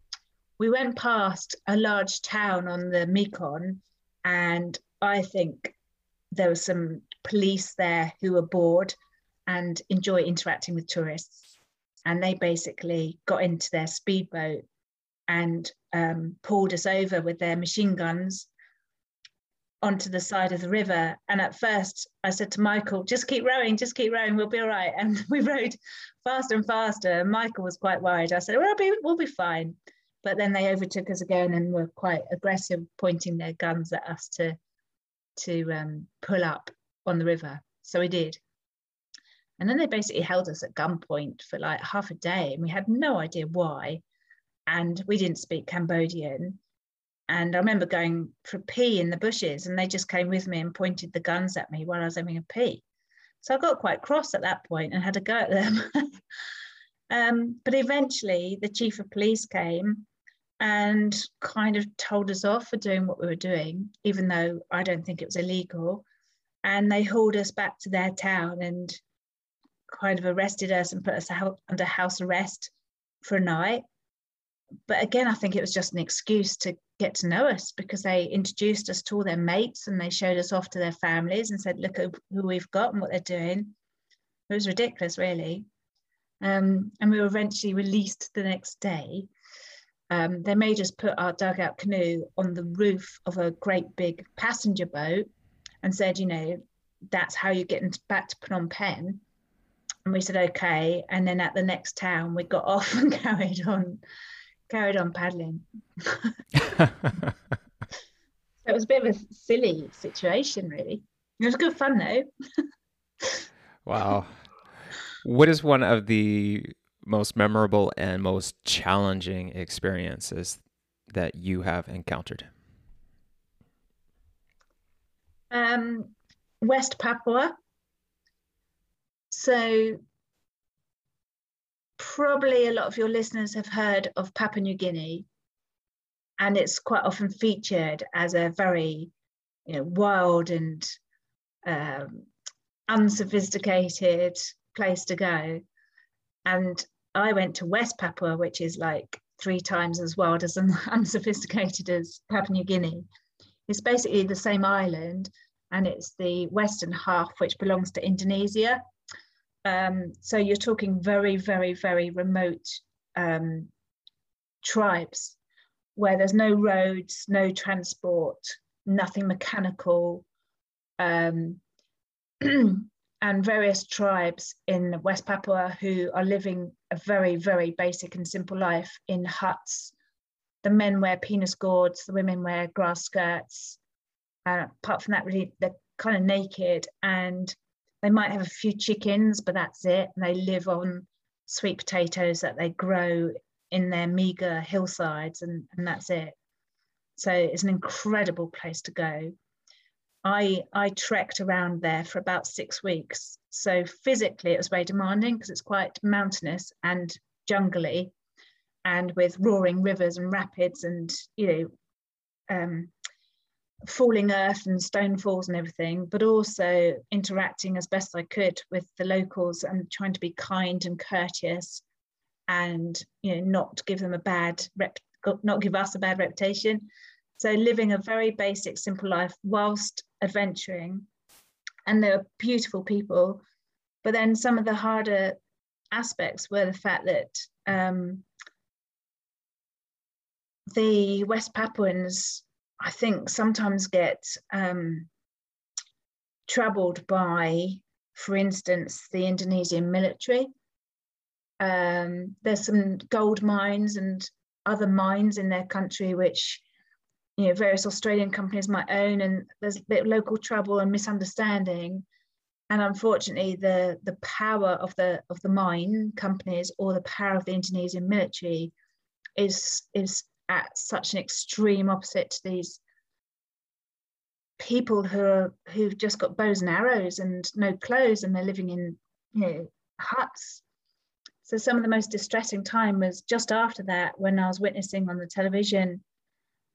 we went past a large town on the Mekong, and I think there were some police there who were bored and enjoy interacting with tourists. And they basically got into their speedboat and um, pulled us over with their machine guns onto the side of the river. And at first, I said to Michael, just keep rowing, just keep rowing, we'll be all right. And (laughs) we rowed faster and faster. And Michael was quite worried. I said, we'll be, we'll be fine. But then they overtook us again and were quite aggressive, pointing their guns at us to, to um, pull up on the river. So we did. And then they basically held us at gunpoint for like half a day, and we had no idea why. And we didn't speak Cambodian. And I remember going for a pee in the bushes, and they just came with me and pointed the guns at me while I was having a pee. So I got quite cross at that point and had a go at them. (laughs) um, but eventually, the chief of police came and kind of told us off for doing what we were doing, even though I don't think it was illegal. and they hauled us back to their town and kind of arrested us and put us under house arrest for a night. But again, I think it was just an excuse to get to know us because they introduced us to all their mates and they showed us off to their families and said, look at who we've got and what they're doing. It was ridiculous, really. Um, and we were eventually released the next day. Um, they made us put our dugout canoe on the roof of a great big passenger boat and said, you know, that's how you get back to Phnom Penh. And we said, okay. And then at the next town, we got (laughs) off and carried on, carried on paddling. (laughs) so it was a bit of a silly situation, really. It was good fun, though. (laughs) wow. What is one of the most memorable and most challenging experiences that you have encountered? Um, West Papua. So, probably a lot of your listeners have heard of Papua New Guinea, and it's quite often featured as a very you know, wild and um, unsophisticated place to go. And I went to West Papua, which is like three times as wild as and (laughs) unsophisticated as Papua New Guinea. It's basically the same island, and it's the western half which belongs to Indonesia. Um, so you're talking very, very, very remote um, tribes where there's no roads, no transport, nothing mechanical. Um, (clears throat) and various tribes in West Papua who are living a very, very basic and simple life in huts. The men wear penis gourds, the women wear grass skirts. Uh, apart from that, really, they're kind of naked and they might have a few chickens, but that's it. And they live on sweet potatoes that they grow in their meager hillsides, and, and that's it. So it's an incredible place to go. I I trekked around there for about six weeks. So physically, it was very demanding because it's quite mountainous and jungly, and with roaring rivers and rapids and you know, um, falling earth and stone falls and everything. But also interacting as best I could with the locals and trying to be kind and courteous, and you know, not give them a bad rep, not give us a bad reputation so living a very basic, simple life whilst adventuring. And they were beautiful people. But then some of the harder aspects were the fact that um, the West Papuans, I think, sometimes get um, troubled by, for instance, the Indonesian military. Um, there's some gold mines and other mines in their country which you know various Australian companies might own, and there's a bit of local trouble and misunderstanding. And unfortunately, the the power of the of the mine companies or the power of the Indonesian military is is at such an extreme opposite to these people who are who've just got bows and arrows and no clothes and they're living in you know huts so some of the most distressing time was just after that when i was witnessing on the television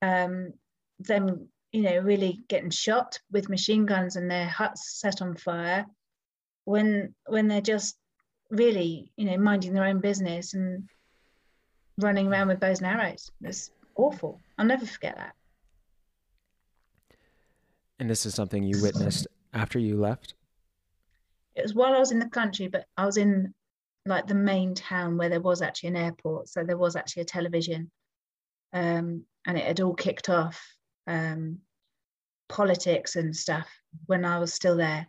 um, them, you know, really getting shot with machine guns and their huts set on fire when when they're just really, you know, minding their own business and running around with bows and arrows. It's awful. I'll never forget that. And this is something you witnessed after you left? It was while I was in the country, but I was in like the main town where there was actually an airport. So there was actually a television. Um, and it had all kicked off um, politics and stuff when I was still there.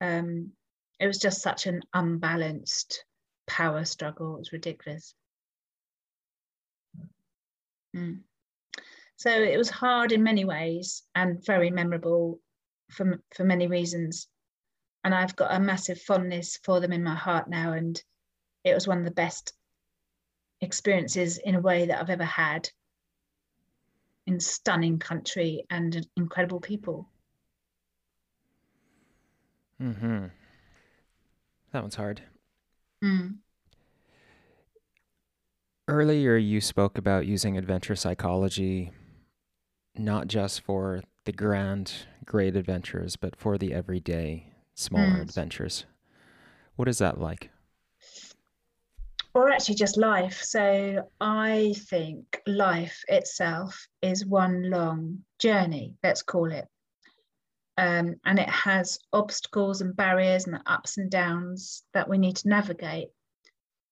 Um, it was just such an unbalanced power struggle. It was ridiculous. Mm. So it was hard in many ways and very memorable for, for many reasons. And I've got a massive fondness for them in my heart now. And it was one of the best experiences in a way that I've ever had in stunning country and incredible people. Hmm. That one's hard. Mm. Earlier, you spoke about using adventure psychology not just for the grand great adventures, but for the everyday smaller mm. adventures. What is that like? Or actually, just life. So I think life itself is one long journey, let's call it. Um, and it has obstacles and barriers and ups and downs that we need to navigate.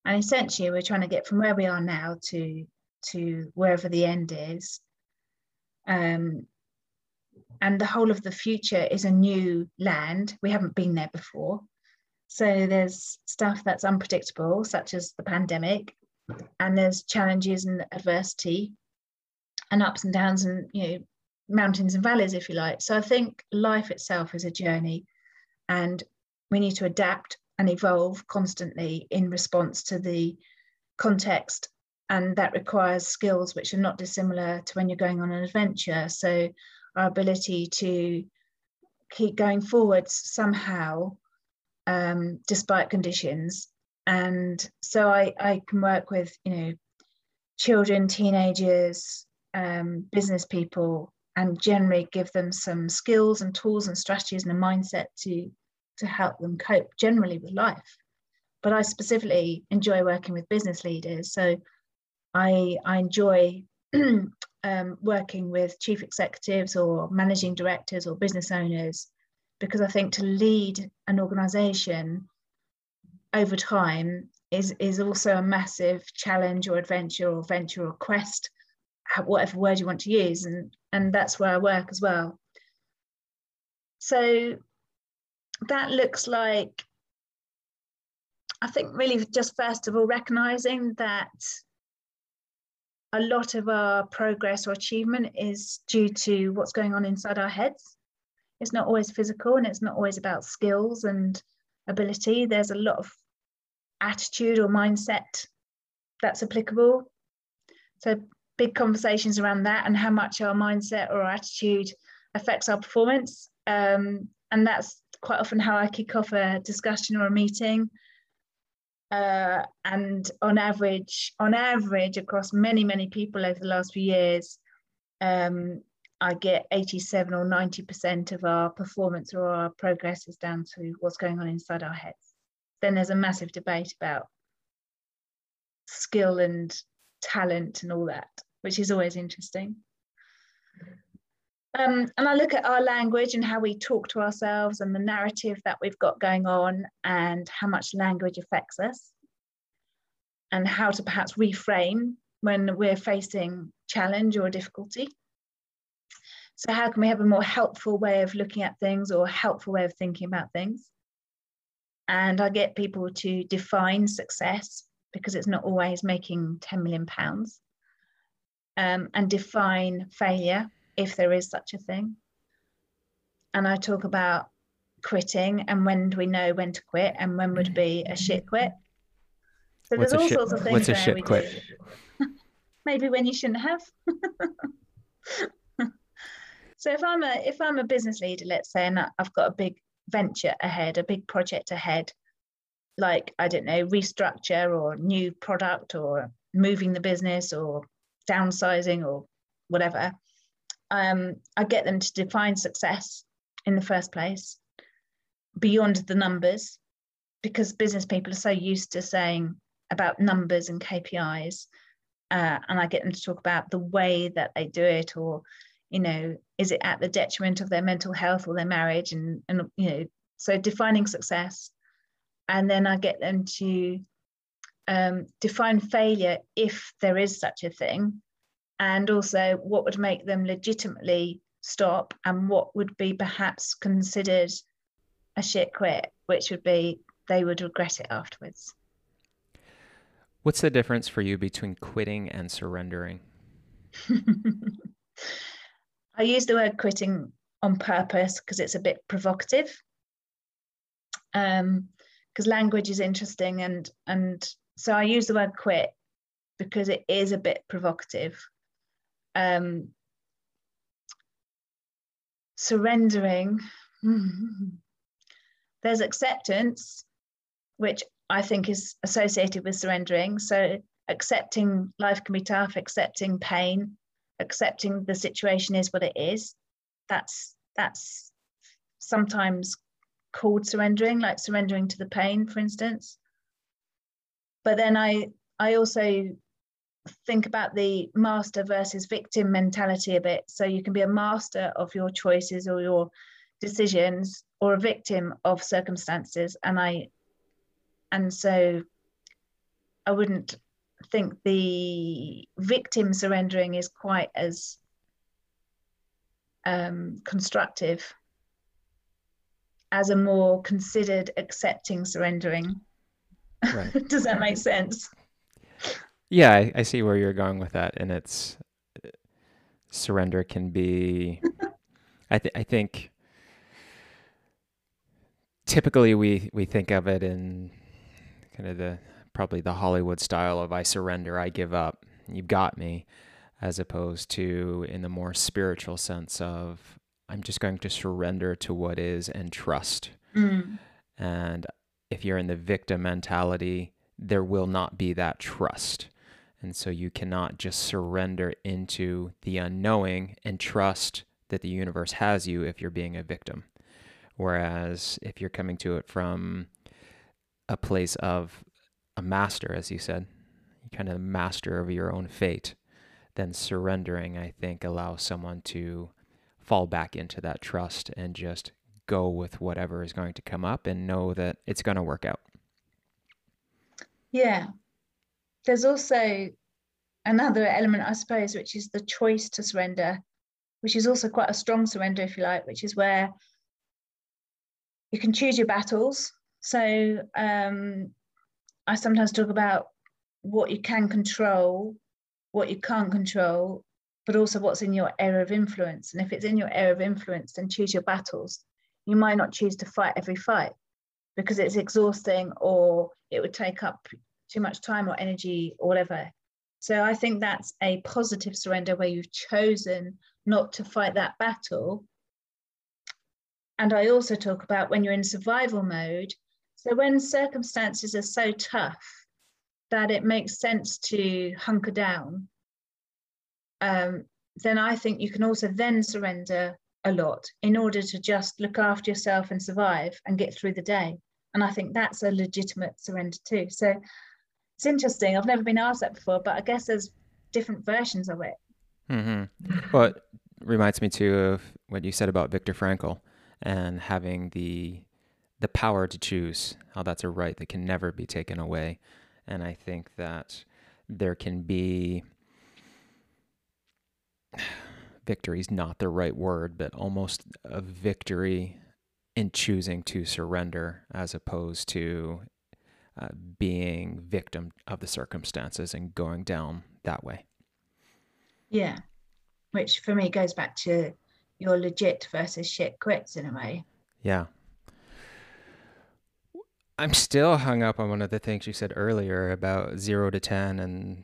And essentially, we're trying to get from where we are now to to wherever the end is. Um, and the whole of the future is a new land. We haven't been there before. So there's stuff that's unpredictable, such as the pandemic, and there's challenges and adversity and ups and downs and you know mountains and valleys if you like. So i think life itself is a journey and we need to adapt and evolve constantly in response to the context and that requires skills which are not dissimilar to when you're going on an adventure. So our ability to keep going forwards somehow um, despite conditions. And so I, I can work with you know children teenagers um, business people and generally give them some skills and tools and strategies and a mindset to to help them cope generally with life. But i specifically enjoy working with business leaders. So i i enjoy (clears throat) um, working with chief executives or managing directors or business owners because i think to lead an organization over time is is also a massive challenge or adventure or venture or quest whatever word you want to use and and that's where i work as well. So that looks like i think really just first of all recognizing that a lot of our progress or achievement is due to what's going on inside our heads it's not always physical and it's not always about skills and ability there's a lot of attitude or mindset that's applicable so big conversations around that and how much our mindset or our attitude affects our performance. Um, and that's quite often how I kick off a discussion or a meeting. Uh, and on average, on average, across many, many people over the last few years, um, I get 87 or 90% of our performance or our progress is down to what's going on inside our heads. Then there's a massive debate about skill and talent and all that which is always interesting. Um, and I look at our language and how we talk to ourselves and the narrative that we've got going on and how much language affects us and how to perhaps reframe when we're facing challenge or difficulty. So, how can we have a more helpful way of looking at things or a helpful way of thinking about things? And I get people to define success because it's not always making 10 million pounds um, and define failure if there is such a thing. And I talk about quitting and when do we know when to quit and when would be a shit quit. So what's there's all shit, sorts of things. What's a shit quit? (laughs) Maybe when you shouldn't have. (laughs) so if I'm a if I'm a business leader, let's say, and I've got a big venture ahead, a big project ahead, like I don't know, restructure or new product or moving the business or downsizing or whatever, um, I get them to define success in the first place beyond the numbers because business people are so used to saying about numbers and KPIs. Uh, and I get them to talk about the way that they do it, or, you know, is it at the detriment of their mental health or their marriage? And, and you know, so defining success. And then I get them to um, define failure if there is such a thing, and also what would make them legitimately stop, and what would be perhaps considered a shit quit, which would be they would regret it afterwards. What's the difference for you between quitting and surrendering? (laughs) I use the word quitting on purpose because it's a bit provocative. Um, because language is interesting and and so I use the word quit because it is a bit provocative. Um, surrendering, (laughs) there's acceptance, which I think is associated with surrendering. So, accepting life can be tough, accepting pain, accepting the situation is what it is. That's that's sometimes called surrendering, like surrendering to the pain, for instance. But then I I also think about the master versus victim mentality a bit. So you can be a master of your choices or your decisions or a victim of circumstances. And I and so I wouldn't think the victim surrendering is quite as um, constructive as a more considered accepting surrendering. Right. (laughs) Does that make sense? Yeah, I, I, see where you're going with that, and it's surrender can be. (laughs) I th- I think typically we we think of it in kind of the probably the Hollywood style of I surrender, I give up, you've got me, as opposed to in the more spiritual sense of I'm just going to surrender to what is and trust. Mm. And if you're in the victim mentality, there will not be that trust. And so you cannot just surrender into the unknowing and trust that the universe has you if you're being a victim. Whereas if you're coming to it from a place of a master, as you said, kind of the master of your own fate, then surrendering, I think, allows someone to fall back into that trust and just go with whatever is going to come up and know that it's going to work out. Yeah, there's also another element, I suppose, which is the choice to surrender, which is also quite a strong surrender, if you like, which is where you can choose your battles. So um, I sometimes talk about what you can control, what you can't control, but also what's in your area of influence. And if it's in your area of influence, then choose your battles. You might not choose to fight every fight because it's exhausting or it would take up too much time or energy or whatever. So I think that's a positive surrender where you've chosen not to fight that battle. And I also talk about when you're in survival mode. So when circumstances are so tough that it makes sense to hunker down, um, then I think you can also then surrender a lot in order to just look after yourself and survive and get through the day. And I think that's a legitimate surrender too. So it's interesting. I've never been asked that before, but I guess there's different versions of it. Mm-hmm. Well, it reminds me too of what you said about Viktor Frankl and having the the power to choose. How that's a right that can never be taken away, and I think that there can be (sighs) victory is not the right word, but almost a victory in choosing to surrender as opposed to uh, being victim of the circumstances and going down that way. Yeah, which for me goes back to your legit versus shit quits in a way. Yeah. I'm still hung up on one of the things you said earlier about zero to 10 and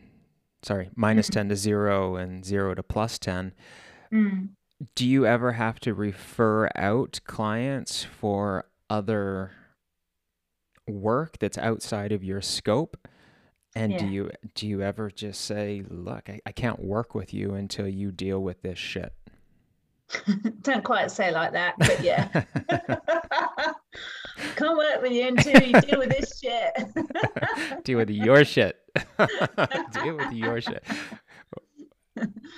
sorry, minus mm. 10 to zero and zero to plus 10. Mm. Do you ever have to refer out clients for other work that's outside of your scope and yeah. do you do you ever just say look I, I can't work with you until you deal with this shit (laughs) don't quite say like that but yeah (laughs) can't work with you until you deal with this shit (laughs) deal with your shit (laughs) deal with your shit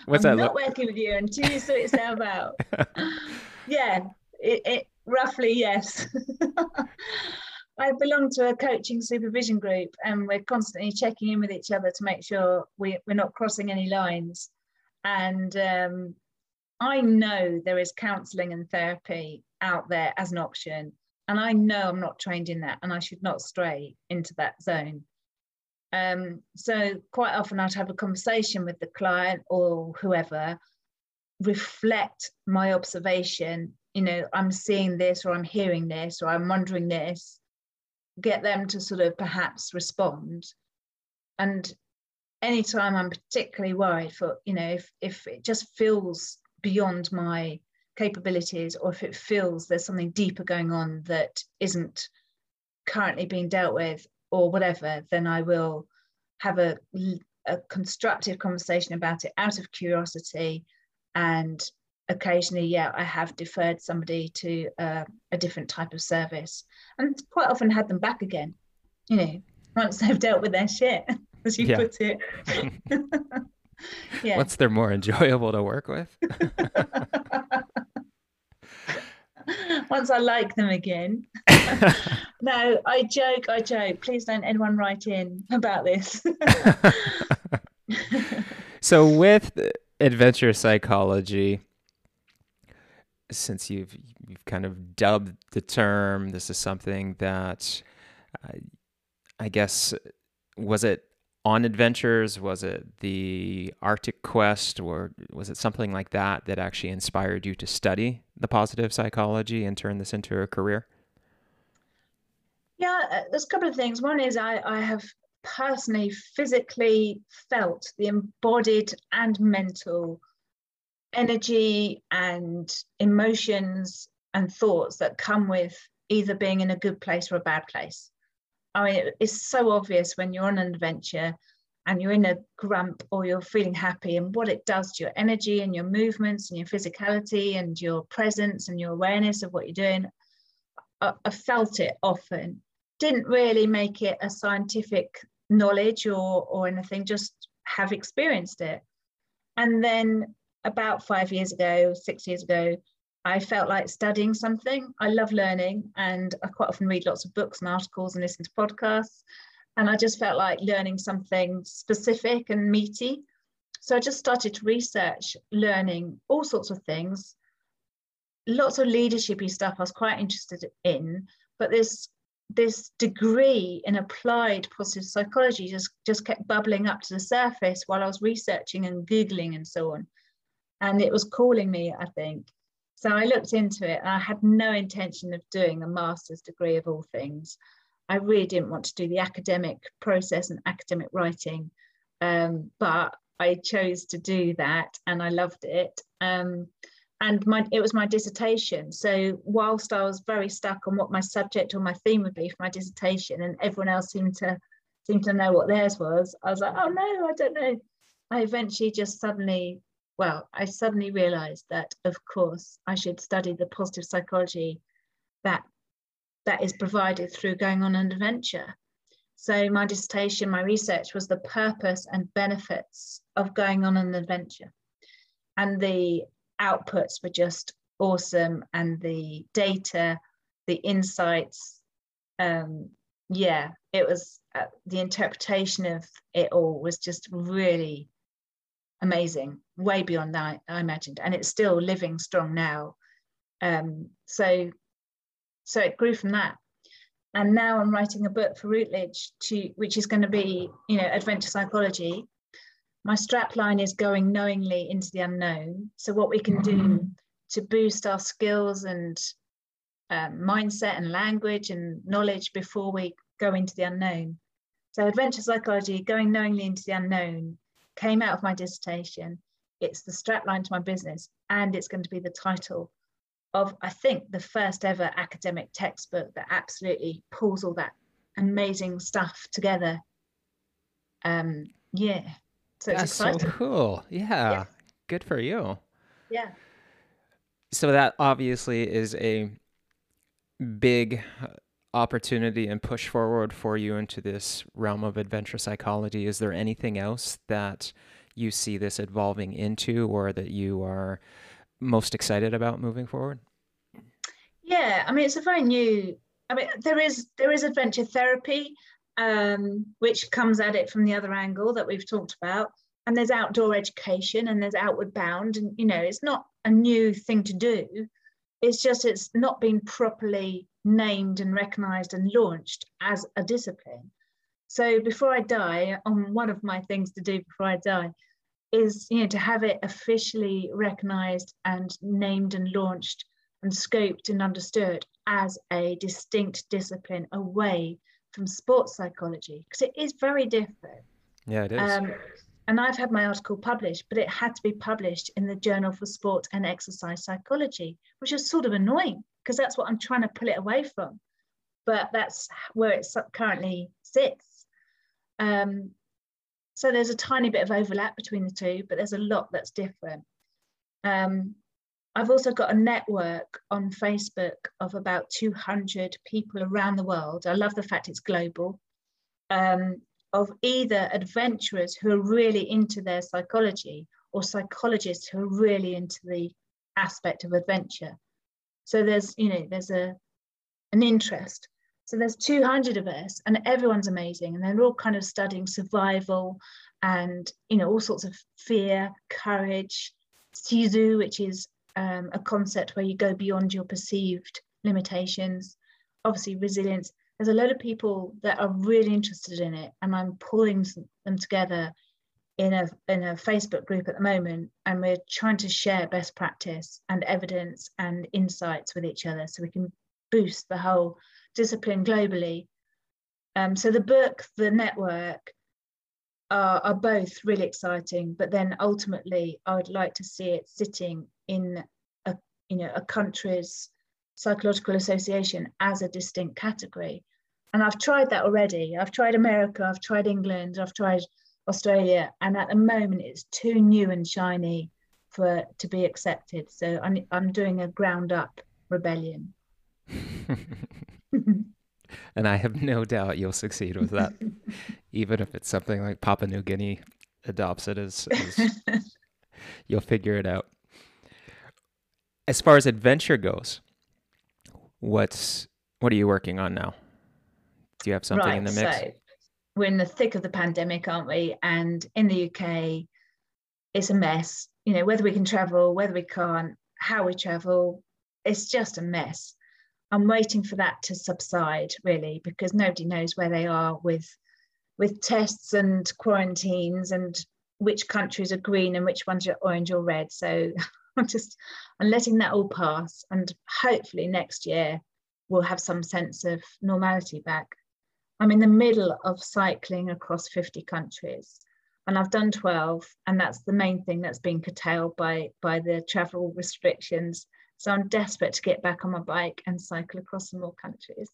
what's I'm that not look? working with you until you sort yourself out (laughs) yeah it, it roughly yes I belong to a coaching supervision group and we're constantly checking in with each other to make sure we, we're not crossing any lines. And um, I know there is counselling and therapy out there as an option. And I know I'm not trained in that and I should not stray into that zone. Um, so quite often I'd have a conversation with the client or whoever, reflect my observation. You know, I'm seeing this or I'm hearing this or I'm wondering this get them to sort of perhaps respond. And anytime I'm particularly worried for, you know, if, if it just feels beyond my capabilities or if it feels there's something deeper going on that isn't currently being dealt with or whatever, then I will have a, a constructive conversation about it out of curiosity and occasionally, yeah, I have deferred somebody to uh, a different type of service and quite often had them back again, you know, once (laughs) they've dealt with their shit, (laughs) as you yeah. put it. (laughs) yeah. Once they're more enjoyable to work with. Once I like them again. (laughs) no, I joke, I joke. Please don't anyone write in about this. (laughs) so with adventure psychology, since you've you've kind of dubbed the term, this is something that uh, I guess was it on adventures? Was it the Arctic Quest, or was it something like that that actually inspired you to study the positive psychology and turn this into a career? Yeah, uh, there's a couple of things. One is I, I have personally physically felt the embodied and mental energy and emotions and thoughts that come with either being in a good place or a bad place. I mean, it's so obvious when you're on an adventure and you're in a grump or you're feeling happy and what it does to your energy and your movements and your physicality and your presence and your awareness of what you're doing. I, I felt it often. Didn't really make it a scientific knowledge or, or anything, just have experienced it. And then about five years ago, six years ago, I felt like studying something. I love learning and I quite often read lots of books and articles and listen to podcasts. And I just felt like learning something specific and meaty. So I just started to research learning all sorts of things. Lots of leadershipy stuff I was quite interested in, but this this degree in applied positive psychology just, just kept bubbling up to the surface while I was researching and Googling and so on. And it was calling me, I think. So I looked into it and I had no intention of doing a master's degree of all things. I really didn't want to do the academic process and academic writing, um, but I chose to do that and I loved it. Um, and my, it was my dissertation. So whilst I was very stuck on what my subject or my theme would be for my dissertation, and everyone else seemed to seemed to know what theirs was, I was like, oh no, I don't know. I eventually just suddenly well, I suddenly realized that, of course, I should study the positive psychology that that is provided through going on an adventure. So my dissertation, my research was the purpose and benefits of going on an adventure. And the outputs were just awesome. And the data, the insights, um, yeah, it was uh, the interpretation of it all was just really amazing, way beyond that I imagined, and it's still living strong now. Um, so, so it grew from that, and now I'm writing a book for Routledge, to which is going to be, you know, adventure psychology. My strap line is going knowingly into the unknown. So what we can do mm-hmm. to boost our skills and um, mindset and language and knowledge before we go into the unknown. So adventure psychology, going knowingly into the unknown, came out of my dissertation. It's the strapline to my business, and it's going to be the title of, I think, the first ever academic textbook that absolutely pulls all that amazing stuff together. Um, yeah, so it's That's exciting. so cool. Yeah. yeah, good for you. Yeah. So that obviously is a big opportunity and push forward for you into this realm of adventure psychology. Is there anything else that you see this evolving into or that you are most excited about moving forward? Yeah, I mean it's a very new I mean there is there is adventure therapy um, which comes at it from the other angle that we've talked about and there's outdoor education and there's outward bound and you know it's not a new thing to do it's just it's not been properly named and recognized and launched as a discipline. So before I die, on one of my things to do before I die is you know to have it officially recognized and named and launched and scoped and understood as a distinct discipline away from sports psychology because it is very different. Yeah, it is. Um, and I've had my article published, but it had to be published in the Journal for Sport and Exercise Psychology, which is sort of annoying because that's what I'm trying to pull it away from. But that's where it currently sits. Um, so there's a tiny bit of overlap between the two, but there's a lot that's different. Um, I've also got a network on Facebook of about 200 people around the world. I love the fact it's global, um, of either adventurers who are really into their psychology or psychologists who are really into the aspect of adventure. So there's, you know, there's a an interest. So there's 200 of us, and everyone's amazing, and they're all kind of studying survival and you know all sorts of fear, courage, Sisu, which is um, a concept where you go beyond your perceived limitations. Obviously, resilience. There's a lot of people that are really interested in it, and I'm pulling them together in a in a Facebook group at the moment, and we're trying to share best practice and evidence and insights with each other, so we can boost the whole discipline globally. Um, so the book, the network, are, are both really exciting, but then ultimately I would like to see it sitting in a you know a country's psychological association as a distinct category. And I've tried that already. I've tried America, I've tried England, I've tried Australia, and at the moment it's too new and shiny for to be accepted. So I'm I'm doing a ground up rebellion. (laughs) (laughs) and I have no doubt you'll succeed with that, (laughs) even if it's something like Papua New Guinea adopts it as, as you'll figure it out. As far as adventure goes, what's what are you working on now? Do you have something right, in the mix? So we're in the thick of the pandemic, aren't we? And in the UK, it's a mess. You know, whether we can travel, whether we can't, how we travel, it's just a mess. I'm waiting for that to subside really because nobody knows where they are with with tests and quarantines and which countries are green and which ones are orange or red. So (laughs) I'm just I'm letting that all pass and hopefully next year we'll have some sense of normality back. I'm in the middle of cycling across 50 countries and I've done 12 and that's the main thing that's been curtailed by by the travel restrictions so I'm desperate to get back on my bike and cycle across some more countries.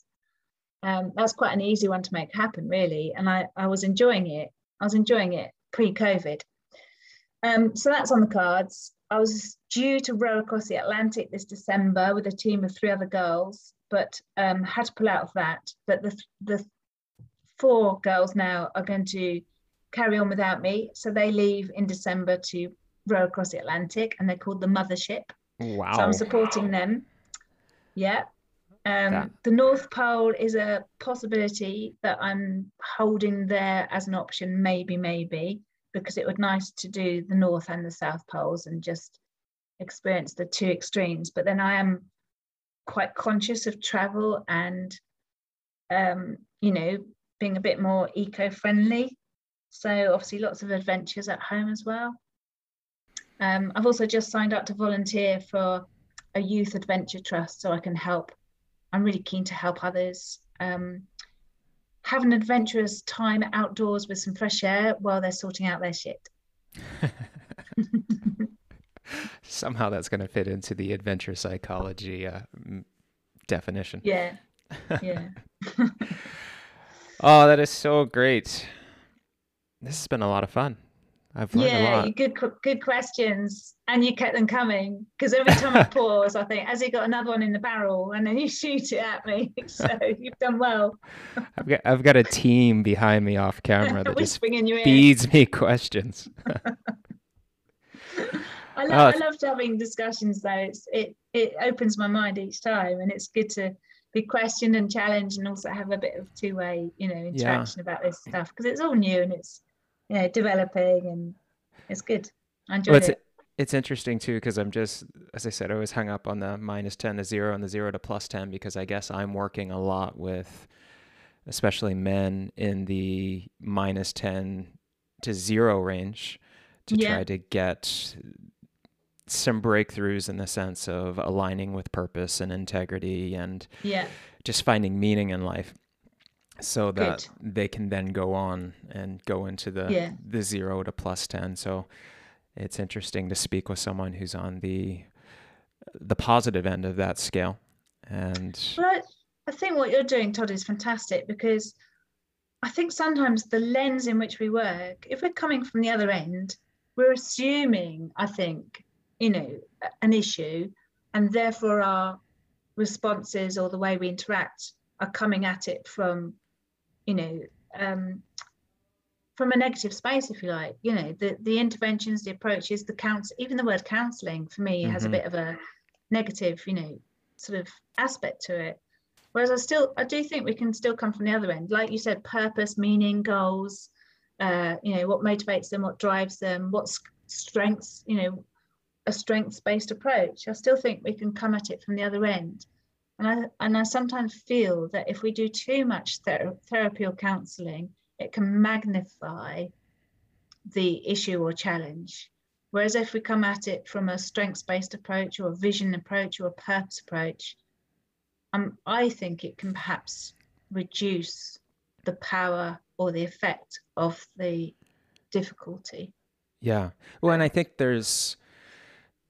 Um, that's quite an easy one to make happen, really. And I, I was enjoying it. I was enjoying it pre-COVID. Um, so that's on the cards. I was due to row across the Atlantic this December with a team of three other girls, but um, had to pull out of that. But the, the four girls now are going to carry on without me. So they leave in December to row across the Atlantic and they're called the Mothership. Wow. So I'm supporting them. Yeah. Um, the North Pole is a possibility that I'm holding there as an option, maybe, maybe, because it would nice to do the North and the South Poles and just experience the two extremes. But then I am quite conscious of travel and, um, you know, being a bit more eco-friendly. So obviously lots of adventures at home as well. Um, I've also just signed up to volunteer for a youth adventure trust so I can help. I'm really keen to help others um, have an adventurous time outdoors with some fresh air while they're sorting out their shit. (laughs) Somehow that's going to fit into the adventure psychology uh, definition. Yeah. (laughs) Yeah. (laughs) oh, that is so great. This has been a lot of fun. I've learned yeah, good good questions, and you kept them coming because every time I (laughs) pause, I think, has he got another one in the barrel? And then you (laughs) shoot it at me. (laughs) So you've done well. I've got I've got a team behind me off camera that just feeds ear. me questions. I love oh, I loved having discussions though. It's it it opens my mind each time, and it's good to be questioned and challenged, and also have a bit of two way you know interaction yeah. about this stuff because it's all new and it's you know, developing and it's good. I enjoyed well, it. It's interesting too because I'm just, as I said, I was hung up on the minus 10 to zero and the zero to plus 10 because I guess I'm working a lot with, especially men in the minus 10 to zero range to yeah. try to get some breakthroughs in the sense of aligning with purpose and integrity and yeah. just finding meaning in life so that Good. they can then go on and go into the yeah. the zero to plus 10 so it's interesting to speak with someone who's on the the positive end of that scale and well, I think what you're doing Todd is fantastic because I think sometimes the lens in which we work if we're coming from the other end we're assuming I think you know an issue and therefore our responses or the way we interact are coming at it from you know um, from a negative space if you like you know the the interventions the approaches the counts even the word counseling for me mm-hmm. has a mm-hmm. bit of a negative you know sort of aspect to it whereas i still i do think we can still come from the other end like you said purpose meaning goals uh, you know what motivates them what drives them what strengths you know a strengths based approach i still think we can come at it from the other end and i and i sometimes feel that if we do too much ther- therapy or counseling it can magnify the issue or challenge whereas if we come at it from a strengths based approach or a vision approach or a purpose approach um, i think it can perhaps reduce the power or the effect of the difficulty. Yeah. Well, and I think there's,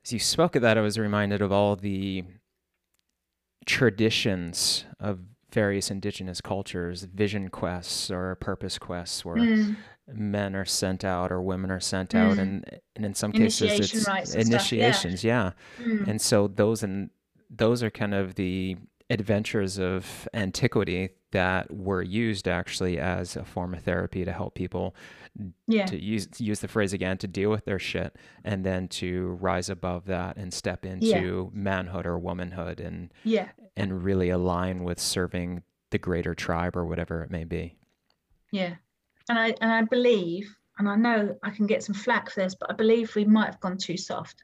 as you spoke of that, I was reminded of all the traditions of various indigenous cultures, vision quests or purpose quests, where mm. men are sent out or women are sent mm. out, and and in some cases it's initiations, yeah. yeah. Mm. And so those and those are kind of the adventures of antiquity that were used actually as a form of therapy to help people yeah. to use to use the phrase again to deal with their shit and then to rise above that and step into yeah. manhood or womanhood and yeah and really align with serving the greater tribe or whatever it may be yeah and i and i believe and i know i can get some flack for this but i believe we might have gone too soft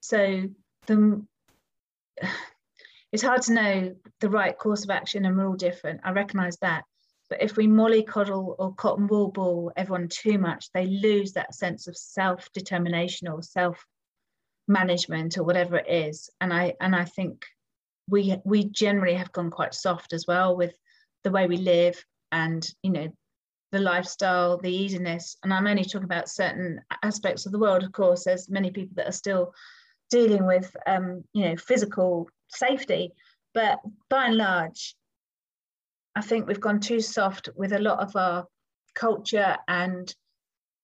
so the it's hard to know the right course of action and we're all different. I recognize that. But if we mollycoddle or cotton wool ball everyone too much, they lose that sense of self-determination or self-management or whatever it is. And I and I think we we generally have gone quite soft as well with the way we live and you know the lifestyle, the easiness. And I'm only talking about certain aspects of the world. Of course, there's many people that are still dealing with um, you know physical safety. But by and large, I think we've gone too soft with a lot of our culture and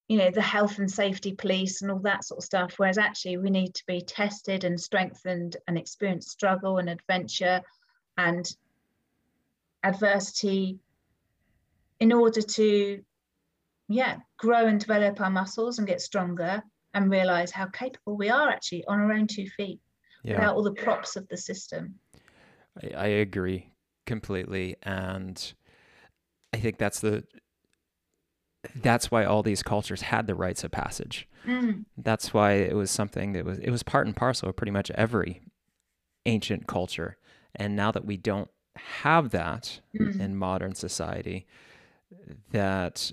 you know the health and safety police and all that sort of stuff whereas actually we need to be tested and strengthened and experience struggle and adventure and adversity in order to yeah grow and develop our muscles and get stronger and realize how capable we are actually on our own two feet yeah. without all the props of the system. I, I agree completely, and I think that's the that's why all these cultures had the rites of passage. Mm. That's why it was something that was it was part and parcel of pretty much every ancient culture. And now that we don't have that mm. in modern society, that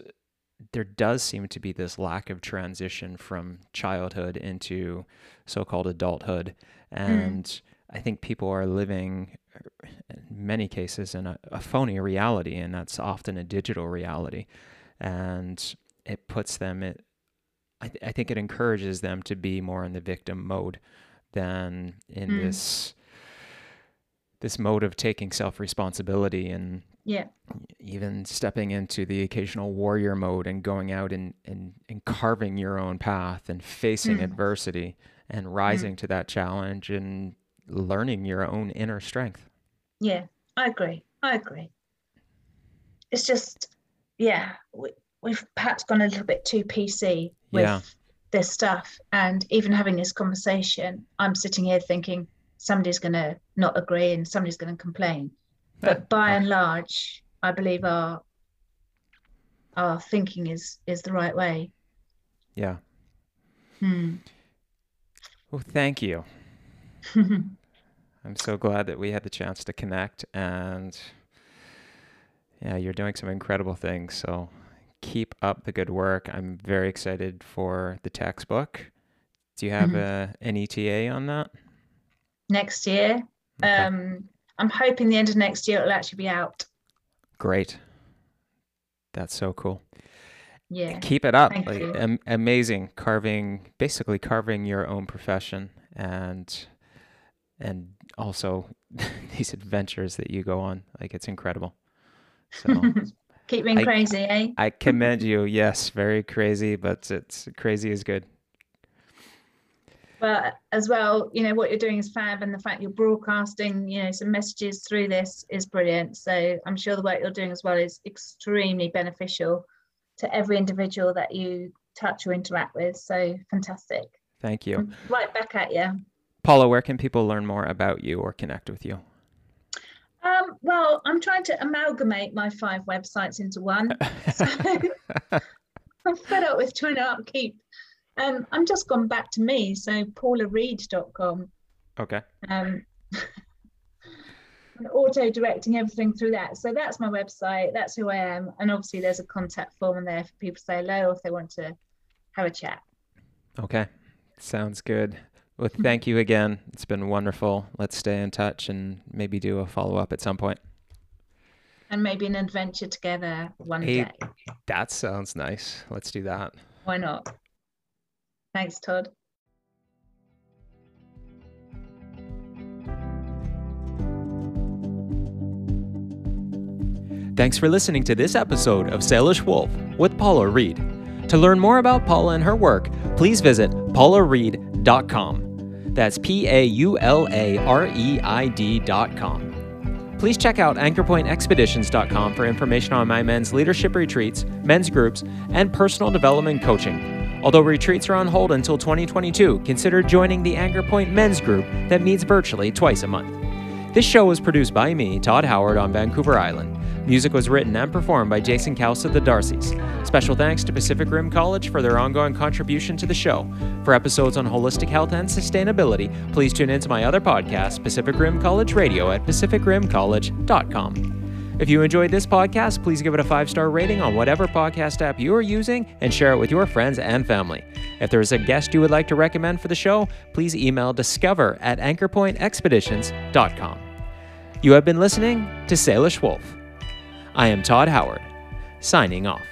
there does seem to be this lack of transition from childhood into so-called adulthood. And mm. I think people are living, in many cases, in a, a, phony reality, and that's often a digital reality, and it puts them. It, I, th- I think it encourages them to be more in the victim mode than in mm. this this mode of taking self responsibility and yeah even stepping into the occasional warrior mode and going out and and, and carving your own path and facing mm. adversity and rising mm. to that challenge and learning your own inner strength. Yeah, I agree. I agree. It's just, yeah, we, we've perhaps gone a little bit too PC with yeah. this stuff. And even having this conversation, I'm sitting here thinking somebody's going to not agree and somebody's going to complain. (laughs) But by and large, I believe our our thinking is is the right way. Yeah. Hmm. Well, thank you. (laughs) I'm so glad that we had the chance to connect and yeah, you're doing some incredible things. So keep up the good work. I'm very excited for the textbook. Do you have mm-hmm. a, an ETA on that? Next year. Okay. Um, I'm hoping the end of next year it'll actually be out. Great. That's so cool yeah. Keep it up. Like am- amazing. Carving basically carving your own profession and and also (laughs) these adventures that you go on. Like it's incredible. So (laughs) keep being I, crazy eh? (laughs) I commend you. Yes very crazy but it's crazy is good. But as well, you know, what you're doing is fab, and the fact you're broadcasting, you know, some messages through this is brilliant. So I'm sure the work you're doing as well is extremely beneficial to every individual that you touch or interact with. So fantastic. Thank you. Right back at you. Paula, where can people learn more about you or connect with you? Um, well, I'm trying to amalgamate my five websites into one. (laughs) So (laughs) I'm fed up with trying to upkeep um, I'm just gone back to me, so paulareid.com. Okay. Um, (laughs) auto directing everything through that. So that's my website. That's who I am. And obviously, there's a contact form in there for people to say hello if they want to have a chat. Okay. Sounds good. Well, (laughs) thank you again. It's been wonderful. Let's stay in touch and maybe do a follow up at some point. And maybe an adventure together one hey, day. That sounds nice. Let's do that. Why not? Thanks, Todd. Thanks for listening to this episode of Salish Wolf with Paula Reid. To learn more about Paula and her work, please visit paulareid.com. That's P A U L A R E I D.com. Please check out anchorpointexpeditions.com for information on my men's leadership retreats, men's groups, and personal development coaching. Although retreats are on hold until 2022, consider joining the Anchor Point Men's Group that meets virtually twice a month. This show was produced by me, Todd Howard, on Vancouver Island. Music was written and performed by Jason Couse of the Darcys. Special thanks to Pacific Rim College for their ongoing contribution to the show. For episodes on holistic health and sustainability, please tune in to my other podcast, Pacific Rim College Radio, at pacificrimcollege.com. If you enjoyed this podcast, please give it a five star rating on whatever podcast app you are using and share it with your friends and family. If there is a guest you would like to recommend for the show, please email discover at anchorpointexpeditions.com. You have been listening to Salish Wolf. I am Todd Howard, signing off.